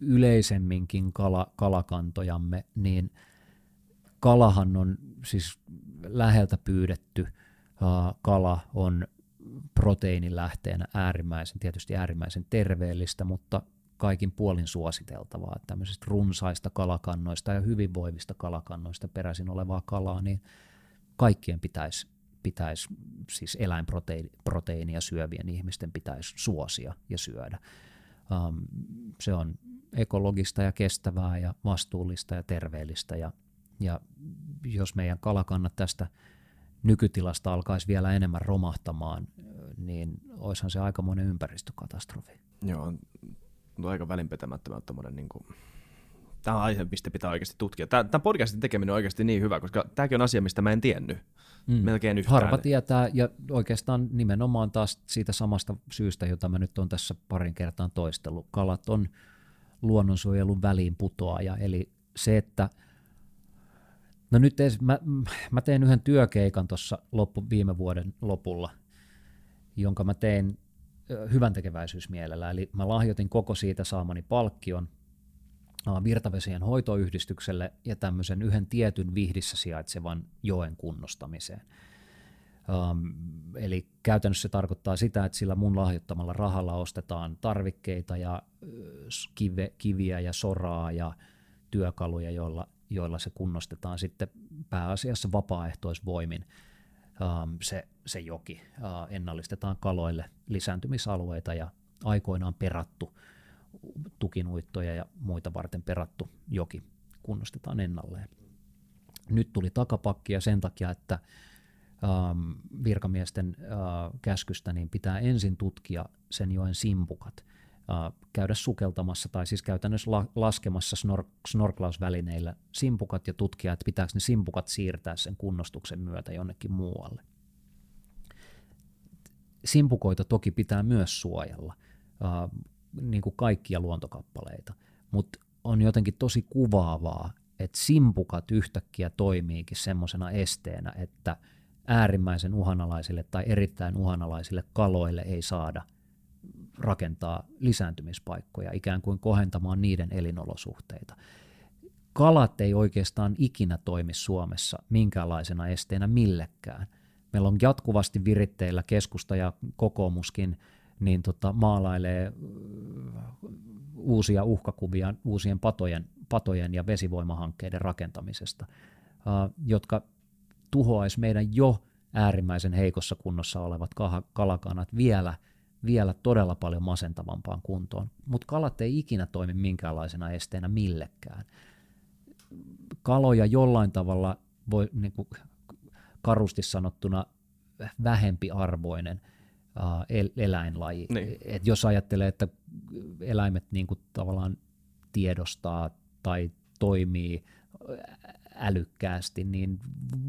yleisemminkin kala, kalakantojamme, niin kalahan on siis läheltä pyydetty kala on proteiinilähteenä äärimmäisen, tietysti äärimmäisen terveellistä, mutta kaikin puolin suositeltavaa. Että tämmöisistä runsaista kalakannoista ja hyvinvoivista kalakannoista peräisin olevaa kalaa, niin kaikkien pitäisi, pitäisi siis eläinproteiinia syövien ihmisten pitäisi suosia ja syödä. Um, se on ekologista ja kestävää ja vastuullista ja terveellistä ja ja jos meidän kalakannat tästä nykytilasta alkaisi vielä enemmän romahtamaan, niin olisihan se aikamoinen ympäristökatastrofi. Joo, on, aika välinpetämättömän tämmöinen niin kuin tämä aihe, mistä pitää oikeasti tutkia. Tämä, podcastin tekeminen on oikeasti niin hyvä, koska tämäkin on asia, mistä mä en tiennyt mm. melkein yhtään. Harva tietää, ja oikeastaan nimenomaan taas siitä samasta syystä, jota mä nyt on tässä parin kertaan toistellut. Kalat on luonnonsuojelun väliin putoaja, eli se, että – No nyt ees, mä, mä tein yhden työkeikan tuossa loppu, viime vuoden lopulla, jonka mä tein hyvän tekeväisyysmielellä. Eli mä lahjoitin koko siitä saamani palkkion virtavesien hoitoyhdistykselle ja tämmöisen yhden tietyn vihdissä sijaitsevan joen kunnostamiseen. Um, eli käytännössä se tarkoittaa sitä, että sillä mun lahjoittamalla rahalla ostetaan tarvikkeita ja kive, kiviä ja soraa ja työkaluja, joilla joilla se kunnostetaan sitten pääasiassa vapaaehtoisvoimin ähm, se, se joki. Äh, ennallistetaan kaloille lisääntymisalueita ja aikoinaan perattu tukinuittoja ja muita varten perattu joki kunnostetaan ennalleen. Nyt tuli takapakkia sen takia, että ähm, virkamiesten äh, käskystä niin pitää ensin tutkia sen joen simpukat – käydä sukeltamassa tai siis käytännössä la- laskemassa snor- snorklausvälineillä simpukat ja tutkia, että pitääkö ne simpukat siirtää sen kunnostuksen myötä jonnekin muualle. Simpukoita toki pitää myös suojella, äh, niin kuin kaikkia luontokappaleita, mutta on jotenkin tosi kuvaavaa, että simpukat yhtäkkiä toimiikin semmoisena esteenä, että äärimmäisen uhanalaisille tai erittäin uhanalaisille kaloille ei saada – rakentaa lisääntymispaikkoja, ikään kuin kohentamaan niiden elinolosuhteita. Kalat ei oikeastaan ikinä toimi Suomessa minkäänlaisena esteenä millekään. Meillä on jatkuvasti viritteillä keskusta ja kokoomuskin niin tota, maalailee uusia uhkakuvia uusien patojen, patojen ja vesivoimahankkeiden rakentamisesta, jotka tuhoaisi meidän jo äärimmäisen heikossa kunnossa olevat kalakanat vielä, vielä todella paljon masentavampaan kuntoon. Mutta kalat ei ikinä toimi minkäänlaisena esteenä millekään. Kaloja jollain tavalla voi niin kuin karusti sanottuna vähempi arvoinen uh, eläinlaji. Niin. Et jos ajattelee, että eläimet niin kuin tavallaan tiedostaa tai toimii älykkäästi, niin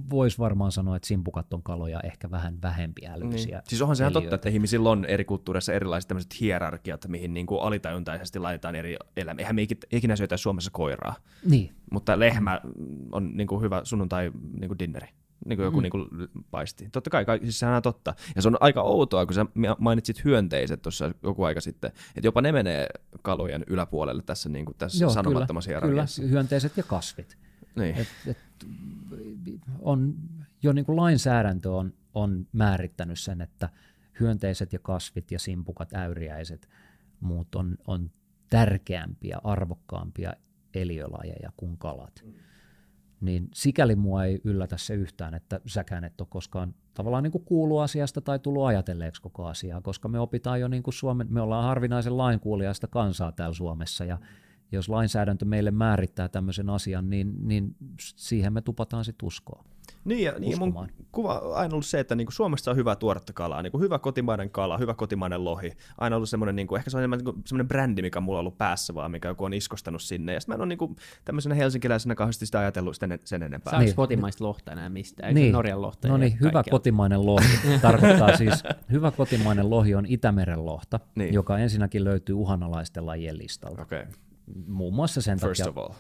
voisi varmaan sanoa, että simpukat on kaloja ehkä vähän vähempi älyisiä. Niin. Siis onhan se ihan totta, että ihmisillä on eri kulttuureissa erilaiset tämmöiset hierarkiat, mihin niin kuin alitajuntaisesti laitetaan eri eläimiä. Eihän me ikinä syötä Suomessa koiraa. Niin. Mutta lehmä on niin kuin hyvä sunnuntai niin kuin dinneri niin kuin joku mm. niin kuin paisti. Totta kai, siis sehän on totta. Ja se on aika outoa, kun sä mainitsit hyönteiset tuossa joku aika sitten, että jopa ne menee kalojen yläpuolelle tässä, niin kuin tässä Joo, sanomattomassa kyllä, kyllä, hyönteiset ja kasvit. Niin. Et, et, on, jo niin kuin lainsäädäntö on, on määrittänyt sen, että hyönteiset ja kasvit ja simpukat, äyriäiset, muut on, on tärkeämpiä, arvokkaampia eliölajeja kuin kalat. Mm niin sikäli mua ei yllätä se yhtään, että säkään et ole koskaan tavallaan niin kuin kuullut asiasta tai tullut ajatelleeksi koko asiaa, koska me opitaan jo niin kuin Suomen, me ollaan harvinaisen lainkuulijaista kansaa täällä Suomessa ja jos lainsäädäntö meille määrittää tämmöisen asian, niin, niin siihen me tupataan sitten uskoa. Niin, ja niin mun kuva on aina ollut se, että niin kuin Suomessa on hyvä tuoretta kalaa, niin kuin hyvä kotimainen kala, hyvä kotimainen lohi. Aina ollut semmoinen, niin kuin, ehkä se on enemmän niin semmoinen brändi, mikä mulla on ollut päässä vaan, mikä joku on iskostanut sinne. Ja sitten mä en ole niin kuin, tämmöisenä helsinkiläisenä kauheasti sitä ajatellut sen, sen enempää. Saako niin. kotimaista lohta enää mistään? Niin. Norjan lohta? No niin, hyvä kotimainen lohi tarkoittaa siis, hyvä kotimainen lohi on Itämeren lohta, niin. joka ensinnäkin löytyy uhanalaisten lajien listalta. Okay. Muun muassa sen First takia, of all.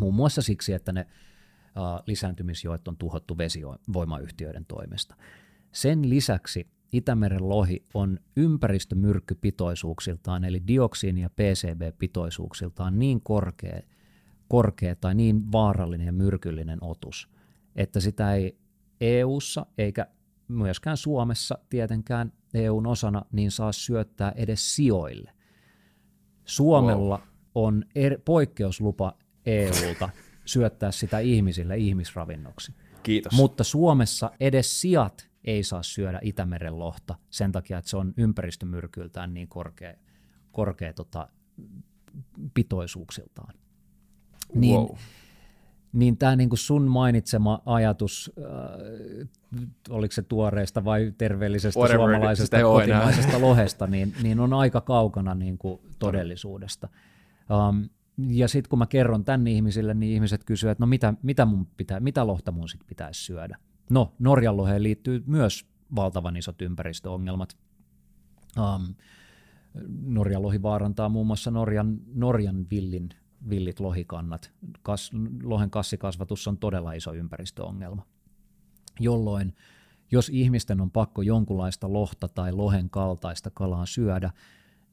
muun muassa siksi, että ne lisääntymisjoet on tuhottu vesivoimayhtiöiden toimesta. Sen lisäksi Itämeren lohi on ympäristömyrkkypitoisuuksiltaan, eli dioksiini- ja PCB-pitoisuuksiltaan niin korkea, korkea tai niin vaarallinen ja myrkyllinen otus, että sitä ei EU:ssa eikä myöskään Suomessa tietenkään EUn osana niin saa syöttää edes sijoille. Suomella wow. On er, poikkeuslupa EUlta syöttää sitä ihmisille ihmisravinnoksi. Kiitos. Mutta Suomessa edes sijat ei saa syödä Itämeren lohta sen takia, että se on ympäristömyrkyltään niin korkea, korkea tota, pitoisuuksiltaan. Niin, wow. niin tämä niinku sun mainitsema ajatus, äh, oliko se tuoreesta vai terveellisestä Whatever, suomalaisesta kotimaisesta lohesta, niin, niin on aika kaukana niinku todellisuudesta. Um, ja sitten kun mä kerron tänne ihmisille, niin ihmiset kysyvät, että no mitä, mitä, mun pitää, mitä lohta mun sit pitäisi syödä. No, Norjan loheen liittyy myös valtavan isot ympäristöongelmat. Um, Norjan lohi vaarantaa muun muassa Norjan, Norjan villin, villit lohikannat. Kas, lohen kassikasvatus on todella iso ympäristöongelma, jolloin jos ihmisten on pakko jonkunlaista lohta tai lohen kaltaista kalaa syödä,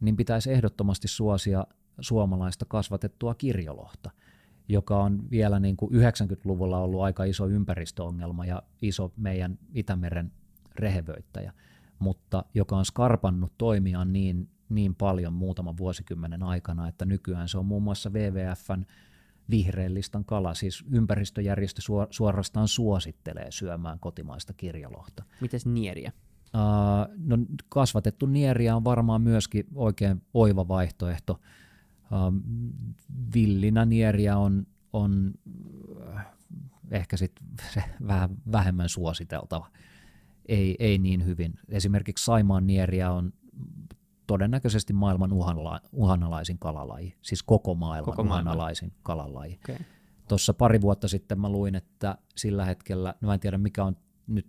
niin pitäisi ehdottomasti suosia suomalaista kasvatettua kirjolohta, joka on vielä niin kuin 90-luvulla ollut aika iso ympäristöongelma ja iso meidän Itämeren rehevöittäjä, mutta joka on skarpannut toimiaan niin, niin paljon muutaman vuosikymmenen aikana, että nykyään se on muun muassa WWFn vihreän listan kala, siis ympäristöjärjestö suorastaan suosittelee syömään kotimaista kirjolohta. Mites nieriä? Uh, no, kasvatettu nieriä on varmaan myöskin oikein oiva vaihtoehto Um, villinä nieriä on, on äh, ehkä sit se vähän vähemmän suositeltava. Ei, ei niin hyvin. Esimerkiksi Saimaan nieriä on todennäköisesti maailman uhanla, uhanalaisin kalalaji, siis koko maailman koko uhanalaisin kalalaji. Okay. Tuossa pari vuotta sitten mä luin, että sillä hetkellä, no mä en tiedä mikä on nyt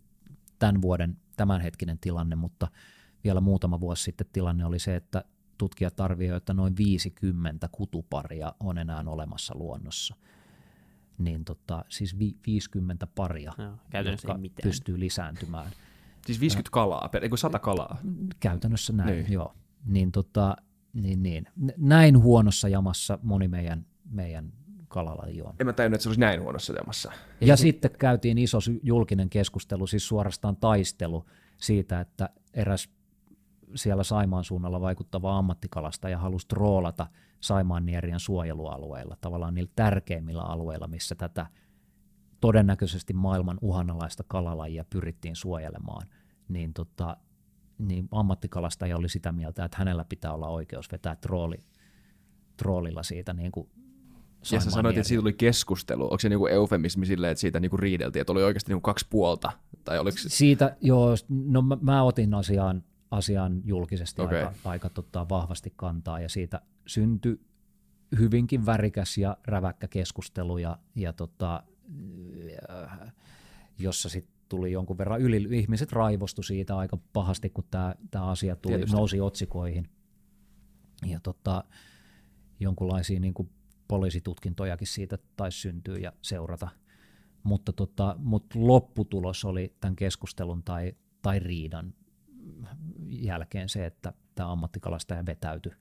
tämän vuoden tämänhetkinen tilanne, mutta vielä muutama vuosi sitten tilanne oli se, että tutkijat arvioivat, että noin 50 kutuparia on enää olemassa luonnossa. Niin tota, siis vi- 50 paria, no, jotka pystyy lisääntymään. Siis 50 kalaa, eikö 100 kalaa? Käytännössä näin, niin. joo. niin, tota, niin, niin. näin huonossa jamassa moni meidän, meidän kalalaji on. En mä tajunnut, että se olisi näin huonossa jamassa. Ja Ei, sitten käytiin iso julkinen keskustelu, siis suorastaan taistelu siitä, että eräs siellä Saimaan suunnalla vaikuttava ammattikalastaja halusi troolata Saimaannierien suojelualueilla, tavallaan niillä tärkeimmillä alueilla, missä tätä todennäköisesti maailman uhanalaista kalalajia pyrittiin suojelemaan, niin, tota, niin ammattikalastaja oli sitä mieltä, että hänellä pitää olla oikeus vetää trooli, troolilla siitä niin kuin ja sä sanoit, että siitä tuli keskustelu. Onko se niinku eufemismi silleen, että siitä niinku riideltiin, että oli oikeasti niinku kaksi puolta? Tai oliko... Siitä, joo, no mä, mä otin asiaan, asiaan julkisesti okay. aika, aika tota, vahvasti kantaa, ja siitä syntyi hyvinkin värikäs ja räväkkä keskustelu, ja, ja tota, jossa sitten tuli jonkun verran yli, ihmiset raivostu siitä aika pahasti, kun tämä asia tuli, nousi otsikoihin. Ja tota, jonkunlaisia niin kuin poliisitutkintojakin siitä taisi syntyä ja seurata. Mutta, tota, mutta lopputulos oli tämän keskustelun tai, tai riidan jälkeen se, että tämä ammattikalastaja vetäytyi,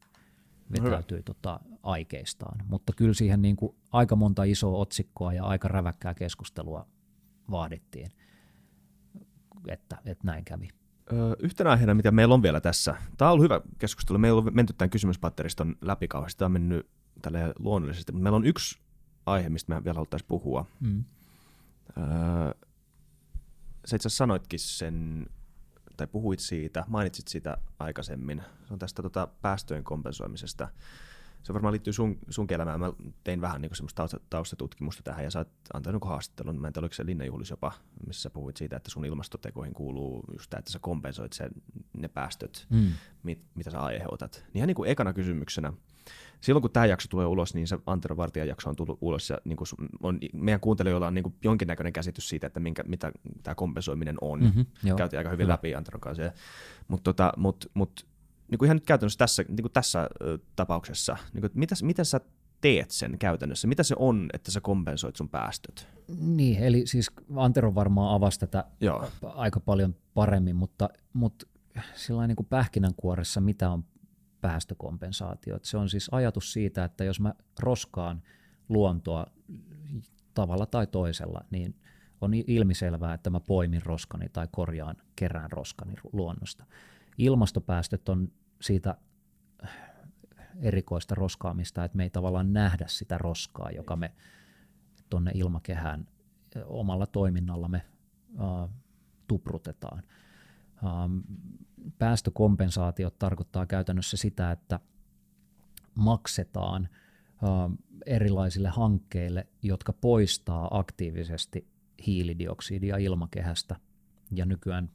vetäytyi tota, aikeistaan. Mutta kyllä siihen niin kuin aika monta isoa otsikkoa ja aika räväkkää keskustelua vaadittiin, että, että näin kävi. Yhtenä aiheena, mitä meillä on vielä tässä, tämä on ollut hyvä keskustelu, meillä on menty tämän kysymyspatteriston läpi kauheasti, tämä on mennyt tälle luonnollisesti, mutta meillä on yksi aihe, mistä me vielä haluttaisiin puhua. Mm. Öö, sä itse sanoitkin sen, tai puhuit siitä, mainitsit siitä aikaisemmin. Se on tästä tota, päästöjen kompensoimisesta. Se varmaan liittyy sun, sun elämään. Mä tein vähän niin semmoista taustatutkimusta tähän ja sä oot antanut haastattelun. Mä en tiedä, oliko se Linnajuhlis jopa, missä sä puhuit siitä, että sun ilmastotekoihin kuuluu just tämä, että sä kompensoit sen, ne päästöt, mm. mit, mitä sä aiheutat. Niin ihan niin kuin ekana kysymyksenä, silloin kun tämä jakso tulee ulos, niin se Antero Vartijan jakso on tullut ulos ja niin kuin on, meidän kuuntelijoilla on niin kuin jonkinnäköinen käsitys siitä, että minkä, mitä tämä kompensoiminen on. Mm-hmm, Käytiin aika hyvin Kyllä. läpi Anteron kanssa. Mutta tota, mut, mut, niin kuin ihan nyt käytännössä tässä, niin kuin tässä tapauksessa, niin kuin, mitä, mitä sä teet sen käytännössä? Mitä se on, että sä kompensoit sun päästöt? Niin, eli siis Antero varmaan avasi tätä Joo. aika paljon paremmin, mutta, mutta sillä niin kuin pähkinänkuoressa, mitä on päästökompensaatio. Se on siis ajatus siitä, että jos mä roskaan luontoa tavalla tai toisella, niin on ilmiselvää, että mä poimin roskani tai korjaan kerään roskani luonnosta. Ilmastopäästöt on siitä erikoista roskaamista, että me ei tavallaan nähdä sitä roskaa, joka me tuonne ilmakehään omalla toiminnallamme uh, tuprutetaan. Um, päästökompensaatiot tarkoittaa käytännössä sitä, että maksetaan erilaisille hankkeille, jotka poistaa aktiivisesti hiilidioksidia ilmakehästä. Ja nykyään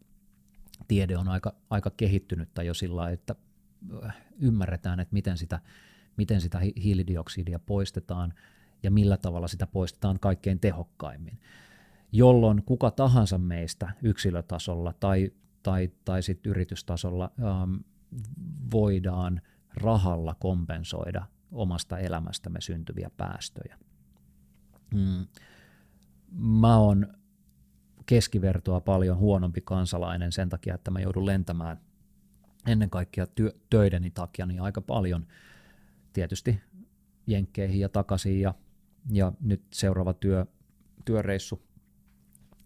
tiede on aika, aika kehittynyttä jo sillä että ymmärretään, että miten sitä, miten sitä hiilidioksidia poistetaan ja millä tavalla sitä poistetaan kaikkein tehokkaimmin. Jolloin kuka tahansa meistä yksilötasolla tai tai, tai sitten yritystasolla ähm, voidaan rahalla kompensoida omasta elämästämme syntyviä päästöjä. Mm. Mä oon keskivertoa paljon huonompi kansalainen sen takia, että mä joudun lentämään ennen kaikkea työ, töideni takia niin aika paljon tietysti jenkkeihin ja takaisin ja, ja nyt seuraava työ, työreissu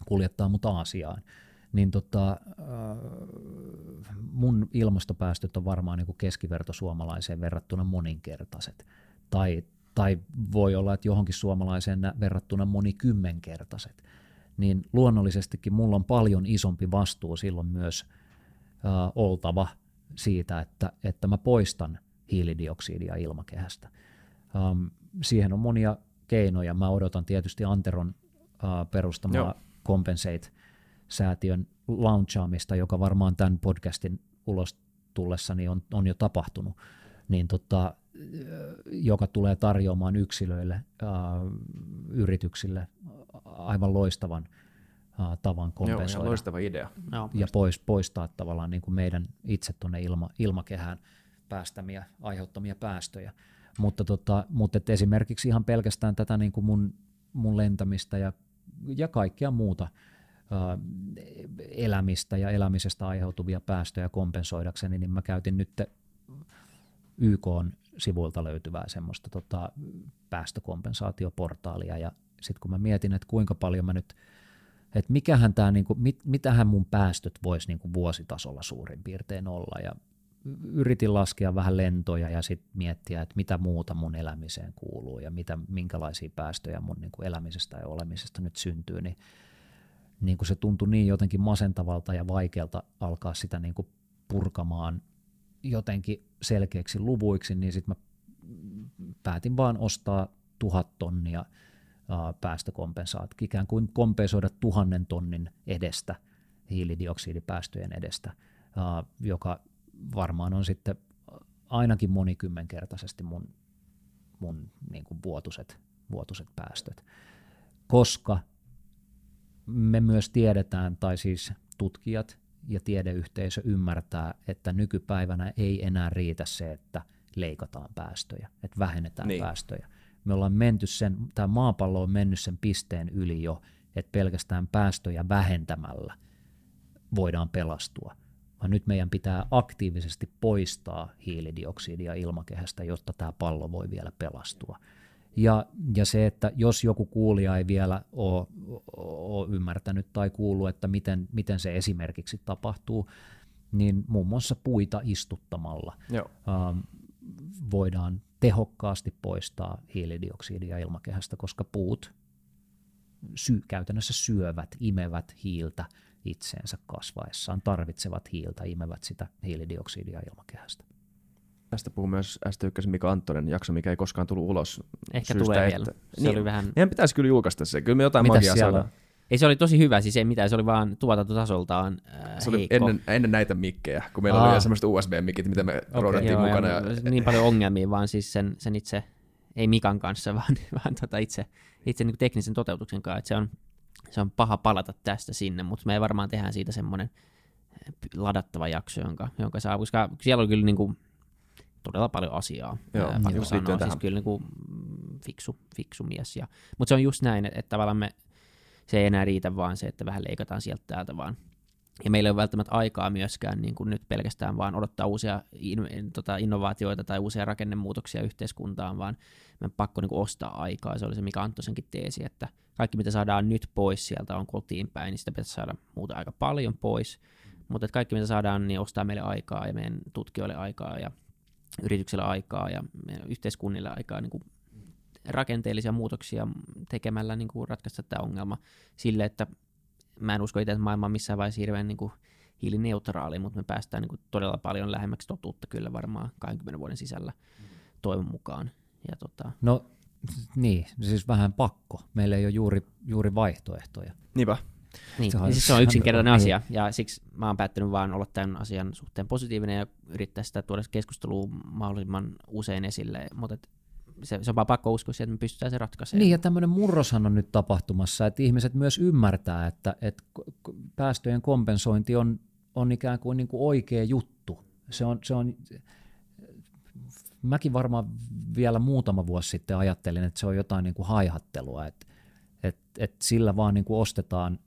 kuljettaa mut Aasiaan niin tota, äh, mun ilmastopäästöt on varmaan niin keskiverto suomalaiseen verrattuna moninkertaiset. Tai, tai voi olla, että johonkin suomalaiseen verrattuna monikymmenkertaiset. Niin luonnollisestikin mulla on paljon isompi vastuu silloin myös äh, oltava siitä, että, että mä poistan hiilidioksidia ilmakehästä. Ähm, siihen on monia keinoja. Mä odotan tietysti Anteron äh, perustamaa Compensate säätiön launchaamista, joka varmaan tämän podcastin ulos tullessa niin on, on jo tapahtunut, niin tota, joka tulee tarjoamaan yksilöille, ää, yrityksille aivan loistavan ää, tavan kompensoida. Joo, loistava idea. Ja pois, poistaa tavallaan niin kuin meidän itse tuonne ilma, ilmakehään päästämiä, aiheuttamia päästöjä. Mutta, tota, mutta et esimerkiksi ihan pelkästään tätä niin kuin mun, mun lentämistä ja, ja kaikkea muuta – elämistä ja elämisestä aiheutuvia päästöjä kompensoidakseni, niin mä käytin nyt YK sivuilta löytyvää semmoista tota, päästökompensaatioportaalia. Ja sitten kun mä mietin, että kuinka paljon mä nyt, että mikähän tämä, niinku, mit, mitähän mun päästöt voisi niinku vuositasolla suurin piirtein olla. Ja yritin laskea vähän lentoja ja sitten miettiä, että mitä muuta mun elämiseen kuuluu ja mitä, minkälaisia päästöjä mun niin kuin elämisestä ja olemisesta nyt syntyy, niin, niin kuin se tuntui niin jotenkin masentavalta ja vaikealta alkaa sitä niin kuin purkamaan jotenkin selkeäksi luvuiksi, niin sitten mä päätin vaan ostaa tuhat tonnia päästökompensaat, ikään kuin kompensoida tuhannen tonnin edestä hiilidioksidipäästöjen edestä, joka varmaan on sitten ainakin monikymmenkertaisesti mun, mun niin kuin vuotuiset, vuotuiset päästöt. Koska me myös tiedetään, tai siis tutkijat ja tiedeyhteisö ymmärtää, että nykypäivänä ei enää riitä se, että leikataan päästöjä, että vähennetään niin. päästöjä. Me ollaan menty sen, tämä maapallo on mennyt sen pisteen yli jo, että pelkästään päästöjä vähentämällä voidaan pelastua – vaan nyt meidän pitää aktiivisesti poistaa hiilidioksidia ilmakehästä, jotta tämä pallo voi vielä pelastua. Ja, ja se, että jos joku kuulija ei vielä ole, ole ymmärtänyt tai kuullut, että miten, miten se esimerkiksi tapahtuu, niin muun muassa puita istuttamalla Joo. Ähm, voidaan tehokkaasti poistaa hiilidioksidia ilmakehästä, koska puut sy- käytännössä syövät, imevät hiiltä – itseensä kasvaessaan, tarvitsevat hiiltä, imevät sitä hiilidioksidia ilmakehästä. Tästä puhuu myös ST1 Mika Anttonen jakso, mikä ei koskaan tullut ulos. Ehkä syystä, tulee vielä. Se niin, oli vähän... Meidän pitäisi kyllä julkaista se. Kyllä me jotain Mitäs magiaa siellä? saadaan. Ei se oli tosi hyvä, siis ei mitään, se oli vaan tuotantotasoltaan äh, Se oli ennen, ennen näitä mikkejä, kun meillä Aa. oli semmoista USB-mikit, mitä me okay, roudattiin joo, mukana. Ja, ja... Niin paljon ongelmia, vaan siis sen, sen itse, ei Mikan kanssa, vaan, vaan tota itse, itse niin teknisen toteutuksen kanssa, että se on, se on paha palata tästä sinne, mutta me ei varmaan tehdä siitä semmoinen eh, ladattava jakso, jonka, jonka saa, koska siellä on kyllä niin kuin todella paljon asiaa. Joo, ää, just sanoo, siis kyllä niin kuin fiksu, fiksu mies. Ja, mutta se on just näin, että, että tavallaan me, se ei enää riitä vaan se, että vähän leikataan sieltä täältä, vaan ja meillä ei ole välttämättä aikaa myöskään niin kuin nyt pelkästään vaan odottaa uusia in, tota, innovaatioita tai uusia rakennemuutoksia yhteiskuntaan, vaan me pakko niin kuin ostaa aikaa. Se oli se, mikä Anttosenkin teesi, että kaikki mitä saadaan nyt pois sieltä on kotiin päin, niin sitä pitäisi saada muuta aika paljon pois. Mutta että kaikki mitä saadaan, niin ostaa meille aikaa ja meidän tutkijoille aikaa ja yrityksille aikaa ja yhteiskunnille aikaa niin kuin rakenteellisia muutoksia tekemällä niin kuin ratkaista tämä ongelma sille, että mä en usko itse, että maailma on missään vaiheessa hirveän niin kuin hiilineutraali, mutta me päästään niin kuin todella paljon lähemmäksi totuutta kyllä varmaan 20 vuoden sisällä toivon mukaan. Ja tota... No niin, siis vähän pakko. Meillä ei ole juuri, juuri vaihtoehtoja. Niinpä. Niin, se on, siis se on yksinkertainen niin. asia, ja siksi mä oon päättänyt vaan olla tämän asian suhteen positiivinen ja yrittää sitä tuoda keskusteluun mahdollisimman usein esille, mutta se, se on vaan pakko uskoa siihen, että me pystytään se ratkaisemaan. Niin, ja tämmöinen murroshan on nyt tapahtumassa, että ihmiset myös ymmärtää, että, että päästöjen kompensointi on, on ikään kuin, niin kuin oikea juttu. Se on, se on, mäkin varmaan vielä muutama vuosi sitten ajattelin, että se on jotain niin kuin haihattelua, että, että, että sillä vaan niin kuin ostetaan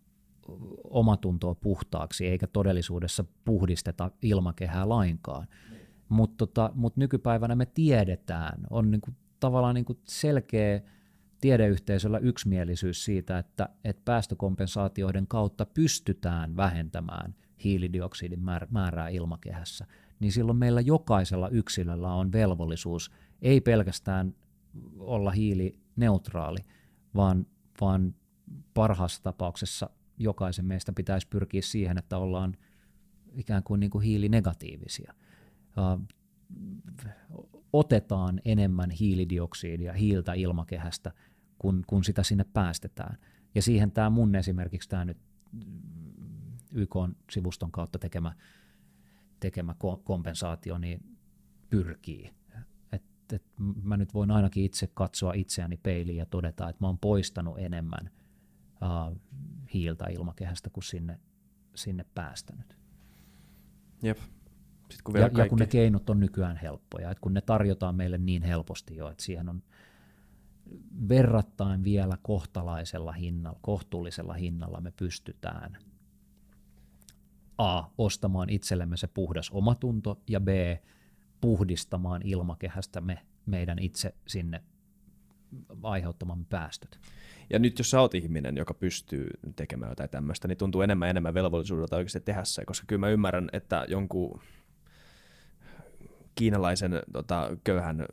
omatuntoa puhtaaksi, eikä todellisuudessa puhdisteta ilmakehää lainkaan. Mutta tota, mut nykypäivänä me tiedetään, on niin kuin tavallaan niin kuin selkeä tiedeyhteisöllä yksimielisyys siitä, että, että päästökompensaatioiden kautta pystytään vähentämään hiilidioksidin määrää ilmakehässä, niin silloin meillä jokaisella yksilöllä on velvollisuus ei pelkästään olla hiilineutraali, vaan, vaan parhaassa tapauksessa jokaisen meistä pitäisi pyrkiä siihen, että ollaan ikään kuin, niin kuin hiilinegatiivisia otetaan enemmän hiilidioksidia, hiiltä ilmakehästä, kun, kun sitä sinne päästetään. Ja siihen tämä mun esimerkiksi tämä nyt YK-sivuston kautta tekemä, tekemä kompensaatio niin pyrkii. Et, et mä nyt voin ainakin itse katsoa itseäni peiliin ja todeta, että mä oon poistanut enemmän uh, hiiltä ilmakehästä kuin sinne, sinne päästänyt. Jep, sitten kun vielä ja, kaikki... ja kun ne keinot on nykyään helppoja, että kun ne tarjotaan meille niin helposti jo, että siihen on verrattain vielä kohtalaisella hinnalla, kohtuullisella hinnalla me pystytään A, ostamaan itsellemme se puhdas omatunto, ja B, puhdistamaan ilmakehästä me, meidän itse sinne aiheuttamamme päästöt. Ja nyt jos sä oot ihminen, joka pystyy tekemään jotain tämmöistä, niin tuntuu enemmän ja enemmän velvollisuudelta oikeasti tehdä se, koska kyllä mä ymmärrän, että jonkun kiinalaisen tota, köyhän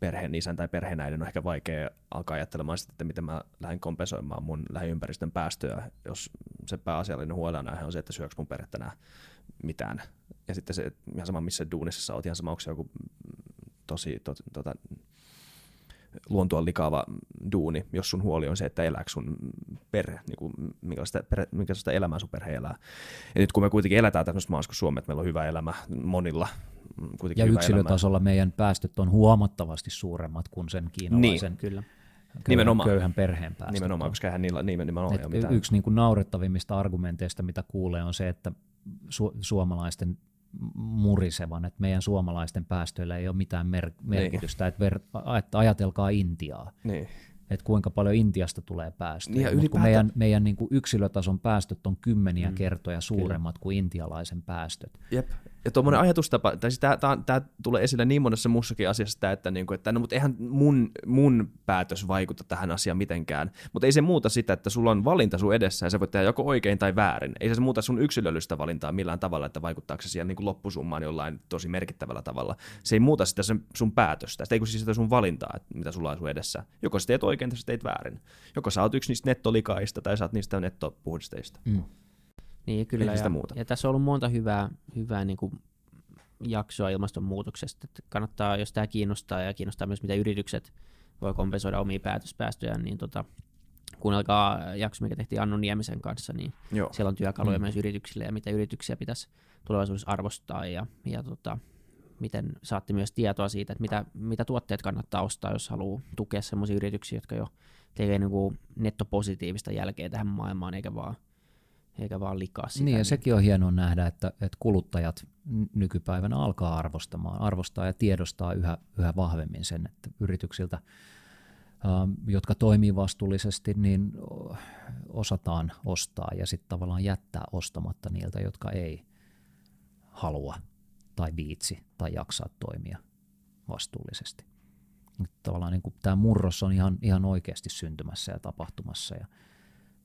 perheen isän tai perheenäiden on ehkä vaikea alkaa ajattelemaan sitä, että miten mä lähden kompensoimaan mun lähiympäristön päästöjä, jos se pääasiallinen huolenaihe on se, että syöks mun perhe tänään mitään. Ja sitten se, ihan sama missä duunissa sä oot, ihan sama onko se joku tosi to, tota, luontoa likaava duuni, jos sun huoli on se, että elääkö sun perhe, niin kuin, minkälaista, perhe, minkälaista elämää sun perhe elää. Ja nyt kun me kuitenkin eletään tämmöisessä maassa kuin Suomessa, että meillä on hyvä elämä monilla, ja yksilötasolla elämä. meidän päästöt on huomattavasti suuremmat kuin sen kiinalaisen niin. kyllä. Köyhän, nimenomaan. köyhän perheen päästöt. Nimenomaan, koska eihän niillä nimenomaan ole mitään. Yksi niin kuin naurettavimmista argumenteista, mitä kuulee, on se, että su- suomalaisten murisevan, että meidän suomalaisten päästöillä ei ole mitään mer- niin. merkitystä, niin. että, ver- että ajatelkaa Intiaa. Niin että kuinka paljon Intiasta tulee päästöjä. Niin ylipäätään... kun meidän, meidän niin kuin yksilötason päästöt on kymmeniä mm, kertoja suuremmat kyllä. kuin intialaisen päästöt. Jep. Ja tuommoinen ajatustapa, tai siis tämä tulee esille niin monessa muussakin asiassa, että, niin kuin, että no, mutta eihän mun, mun päätös vaikuta tähän asiaan mitenkään. Mutta ei se muuta sitä, että sulla on valinta sun edessä, ja sä voit tehdä joko oikein tai väärin. Ei se muuta sun yksilöllistä valintaa millään tavalla, että vaikuttaako se siihen niin kuin loppusummaan jollain tosi merkittävällä tavalla. Se ei muuta sitä sen, sun päätöstä, sitä ei siis sitä sun valintaa, että mitä sulla on sun edessä. Joko sä teet oikein tai sä teet väärin. Joko sä oot yksi niistä nettolikaista tai sä oot niistä nettopuhdisteista. Mm. Niin, kyllä. Ja, muuta. ja tässä on ollut monta hyvää, hyvää niin kuin jaksoa ilmastonmuutoksesta. Että kannattaa, jos tämä kiinnostaa ja kiinnostaa myös, mitä yritykset voi kompensoida omia päätöspäästöjä, niin tota, kuunnelkaa jakso, mikä tehtiin Annu Niemisen kanssa, niin Joo. siellä on työkaluja mm. myös yrityksille ja mitä yrityksiä pitäisi tulevaisuudessa arvostaa ja, ja tota, miten saatte myös tietoa siitä, että mitä, mitä tuotteet kannattaa ostaa, jos haluaa tukea sellaisia yrityksiä, jotka jo tekee niin kuin nettopositiivista jälkeä tähän maailmaan, eikä vaan, eikä vaan likaa sitä. Niin, ja niin. sekin on hienoa nähdä, että, että kuluttajat nykypäivänä alkaa arvostamaan, arvostaa ja tiedostaa yhä, yhä vahvemmin sen, että yrityksiltä, jotka toimii vastuullisesti, niin osataan ostaa ja sitten tavallaan jättää ostamatta niiltä, jotka ei halua tai viitsi tai jaksaa toimia vastuullisesti. Tavallaan niin kuin tämä murros on ihan, ihan oikeasti syntymässä ja tapahtumassa ja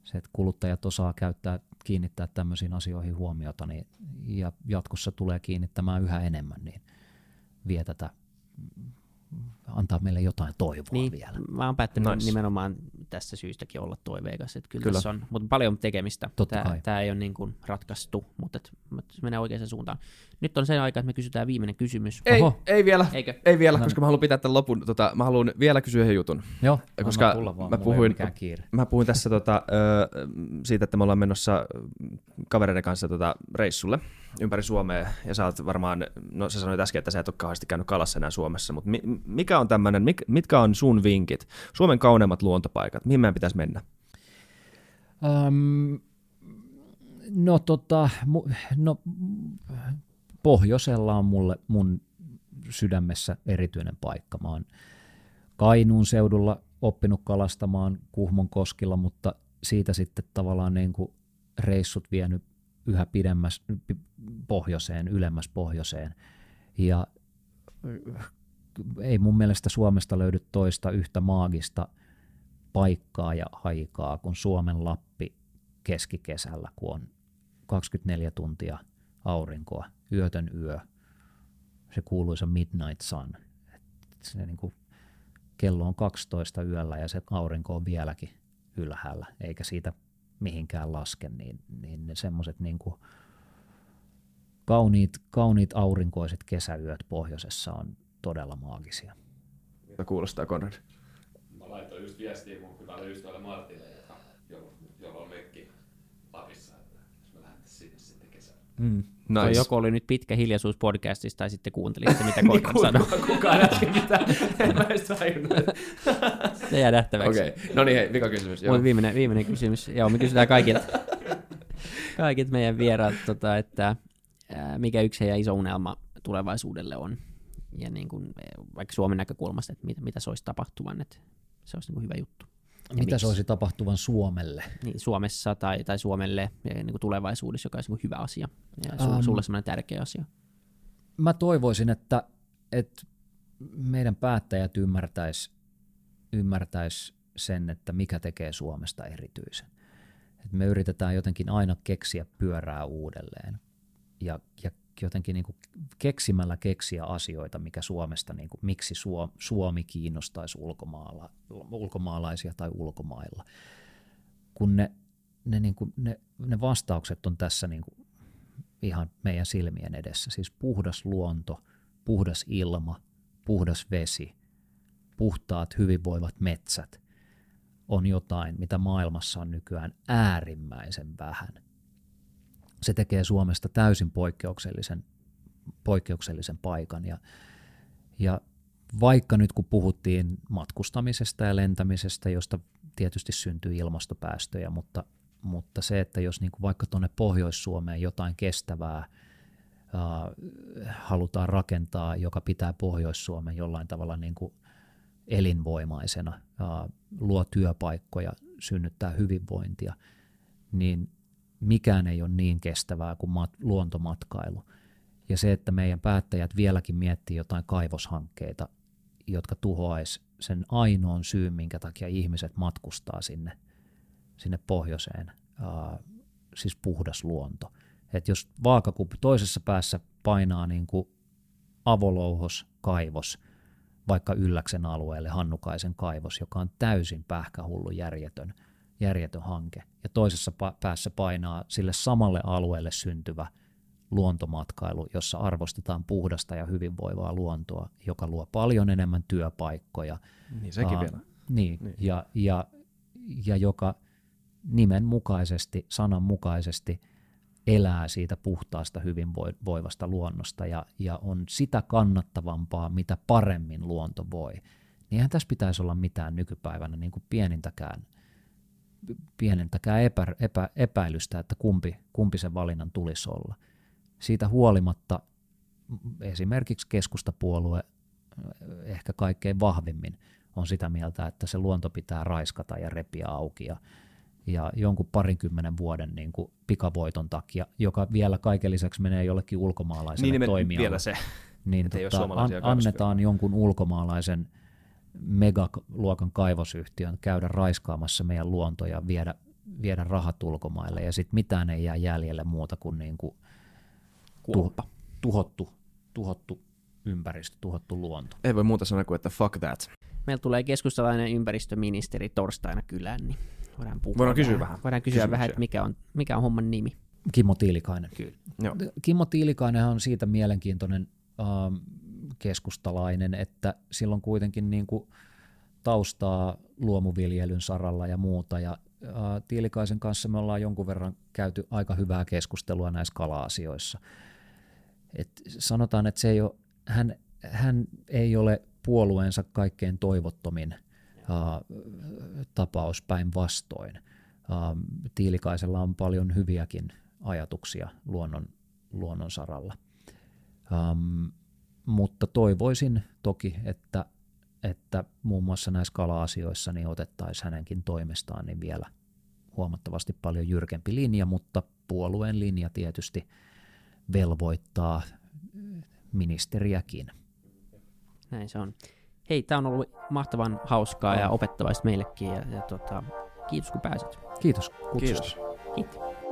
se, että kuluttajat osaa käyttää, kiinnittää tämmöisiin asioihin huomiota niin, ja jatkossa tulee kiinnittämään yhä enemmän, niin vie tätä antaa meille jotain toivoa niin, vielä. Mä oon päättänyt nice. nimenomaan tässä syystäkin olla toiveikas, että kyllä, kyllä. tässä on mutta paljon tekemistä. Totta tämä, kai. tämä ei ole niin kuin ratkaistu, mutta, et, mutta se menee oikeaan suuntaan. Nyt on sen aika, että me kysytään viimeinen kysymys. Ei, Oho. ei vielä, Eikö? ei vielä no. koska mä haluan pitää tämän lopun. Tota, mä haluan vielä kysyä yhden jutun. Joo, koska vaan, mä, puhuin, mä puhuin tässä tota, siitä, että me ollaan menossa kavereiden kanssa tota, reissulle ympäri Suomea, ja sä oot varmaan, no sä sanoit äsken, että sä et ole kauheasti käynyt kalassa enää Suomessa, mutta mi, mikä on tämmöinen, mik, mitkä on sun vinkit, Suomen kauneimmat luontopaikat, mihin meidän pitäisi mennä? Um, no tota, no, pohjoisella on mulle mun sydämessä erityinen paikka. Mä oon Kainuun seudulla oppinut kalastamaan Kuhmon koskilla, mutta siitä sitten tavallaan niin kuin reissut vienyt yhä pidemmäs pohjoiseen, ylemmäs pohjoiseen. Ja ei mun mielestä Suomesta löydy toista yhtä maagista paikkaa ja aikaa kuin Suomen Lappi keskikesällä, kun on 24 tuntia aurinkoa, yötön yö, se kuuluisa midnight sun. Se niin kuin kello on 12 yöllä ja se aurinko on vieläkin ylhäällä, eikä siitä mihinkään laske, niin, niin ne semmoiset niin kauniit, kauniit aurinkoiset kesäyöt pohjoisessa on todella maagisia. Mitä kuulostaa, Konrad? Mä laitoin just viestiä mun hyvälle ystävälle Martille, joka, jolla on mökki Lapissa, että jos me lähdettäisiin sinne sitten kesällä. Mm. Nice. Joko oli nyt pitkä hiljaisuus podcastista tai sitten kuuntelitte, mitä Konrad niin, sanoi. Kukaan äsken mitään, en mä edes Se jää nähtäväksi. Okei, okay. no niin hei, vika kysymys. Joo. Viimeinen, viimeinen kysymys. Joo, me kysytään kaikilta, kaikilta meidän vieraat, tota, että mikä yksi heidän iso unelma tulevaisuudelle on ja niin kuin, vaikka Suomen näkökulmasta, että mitä, mitä se olisi tapahtuvan, että se olisi niin kuin hyvä juttu. Ja mitä miksi? se olisi tapahtuvan Suomelle? Niin, Suomessa tai, tai Suomelle niin kuin tulevaisuudessa, joka olisi niin hyvä asia ja su, um, sulle semmoinen tärkeä asia. mä toivoisin, että, että meidän päättäjät ymmärtäis, ymmärtäis sen, että mikä tekee Suomesta erityisen. Et me yritetään jotenkin aina keksiä pyörää uudelleen ja, ja jotenkin niin kuin keksimällä keksiä asioita, mikä Suomesta, niin kuin, miksi Suomi kiinnostaisi ulkomaala, ulkomaalaisia tai ulkomailla. Kun ne, ne, niin kuin, ne, ne vastaukset on tässä niin kuin ihan meidän silmien edessä. Siis puhdas luonto, puhdas ilma, puhdas vesi, puhtaat hyvinvoivat metsät on jotain, mitä maailmassa on nykyään äärimmäisen vähän. Se tekee Suomesta täysin poikkeuksellisen, poikkeuksellisen paikan. Ja, ja vaikka nyt kun puhuttiin matkustamisesta ja lentämisestä, josta tietysti syntyy ilmastopäästöjä, mutta, mutta se, että jos niin kuin vaikka tuonne Pohjois-Suomeen jotain kestävää – halutaan rakentaa, joka pitää Pohjois-Suomen jollain tavalla niin kuin elinvoimaisena, luo työpaikkoja, synnyttää hyvinvointia, niin mikään ei ole niin kestävää kuin mat- luontomatkailu. Ja se, että meidän päättäjät vieläkin miettii jotain kaivoshankkeita, jotka tuhoaisi sen ainoan syyn, minkä takia ihmiset matkustaa sinne, sinne pohjoiseen, siis puhdas luonto – että jos vaakakuppi toisessa päässä painaa niin kuin avolouhos kaivos, vaikka Ylläksen alueelle Hannukaisen kaivos, joka on täysin pähkähullu järjetön, järjetön hanke, ja toisessa päässä painaa sille samalle alueelle syntyvä luontomatkailu, jossa arvostetaan puhdasta ja hyvinvoivaa luontoa, joka luo paljon enemmän työpaikkoja. Niin sekin uh, vielä. Niin, niin. Ja, ja, ja joka nimenmukaisesti, sananmukaisesti – elää siitä puhtaasta hyvinvoivasta luonnosta ja, ja on sitä kannattavampaa, mitä paremmin luonto voi, niin eihän tässä pitäisi olla mitään nykypäivänä niin kuin pienintäkään, pienintäkään epä, epä, epäilystä, että kumpi, kumpi sen valinnan tulisi olla. Siitä huolimatta esimerkiksi keskustapuolue ehkä kaikkein vahvimmin on sitä mieltä, että se luonto pitää raiskata ja repiä auki ja ja jonkun parinkymmenen vuoden niin kuin pikavoiton takia, joka vielä kaiken lisäksi menee jollekin ulkomaalaiselle niin, toimijalle. Vielä se, niin tota, an, annetaan jonkun ulkomaalaisen megaluokan kaivosyhtiön käydä raiskaamassa meidän luontoja ja viedä, viedä rahat ulkomaille ja sitten mitään ei jää jäljelle muuta kuin, niin kuin tu, tuhottu, tuhottu ympäristö, tuhottu luonto. Ei voi muuta sanoa kuin, että fuck that. Meillä tulee keskustalainen ympäristöministeri torstaina kylään, niin voidaan puhua Voidaan kysyä vähän. Voidaan kysyä Kysymyksiä. vähän, että mikä on, mikä on homman nimi. Kimmo Tiilikainen. Kyllä. Joo. Kimmo Tiilikainen on siitä mielenkiintoinen ähm, keskustalainen, että silloin kuitenkin niin kuin taustaa luomuviljelyn saralla ja muuta. Ja äh, Tiilikaisen kanssa me ollaan jonkun verran käyty aika hyvää keskustelua näissä kala-asioissa. Et sanotaan, että se ei ole, hän, hän ei ole puolueensa kaikkein toivottomin tapaus päinvastoin. Tiilikaisella on paljon hyviäkin ajatuksia luonnon, luonnon saralla. Um, mutta toivoisin toki, että, että muun muassa näissä kala-asioissa niin otettaisiin hänenkin toimestaan niin vielä huomattavasti paljon jyrkempi linja, mutta puolueen linja tietysti velvoittaa ministeriäkin. Näin se on hei, tämä on ollut mahtavan hauskaa ja opettavaista meillekin. Ja, ja tota, kiitos kun pääsit. Kiitos kutsusta. Kiitos. Kiitos.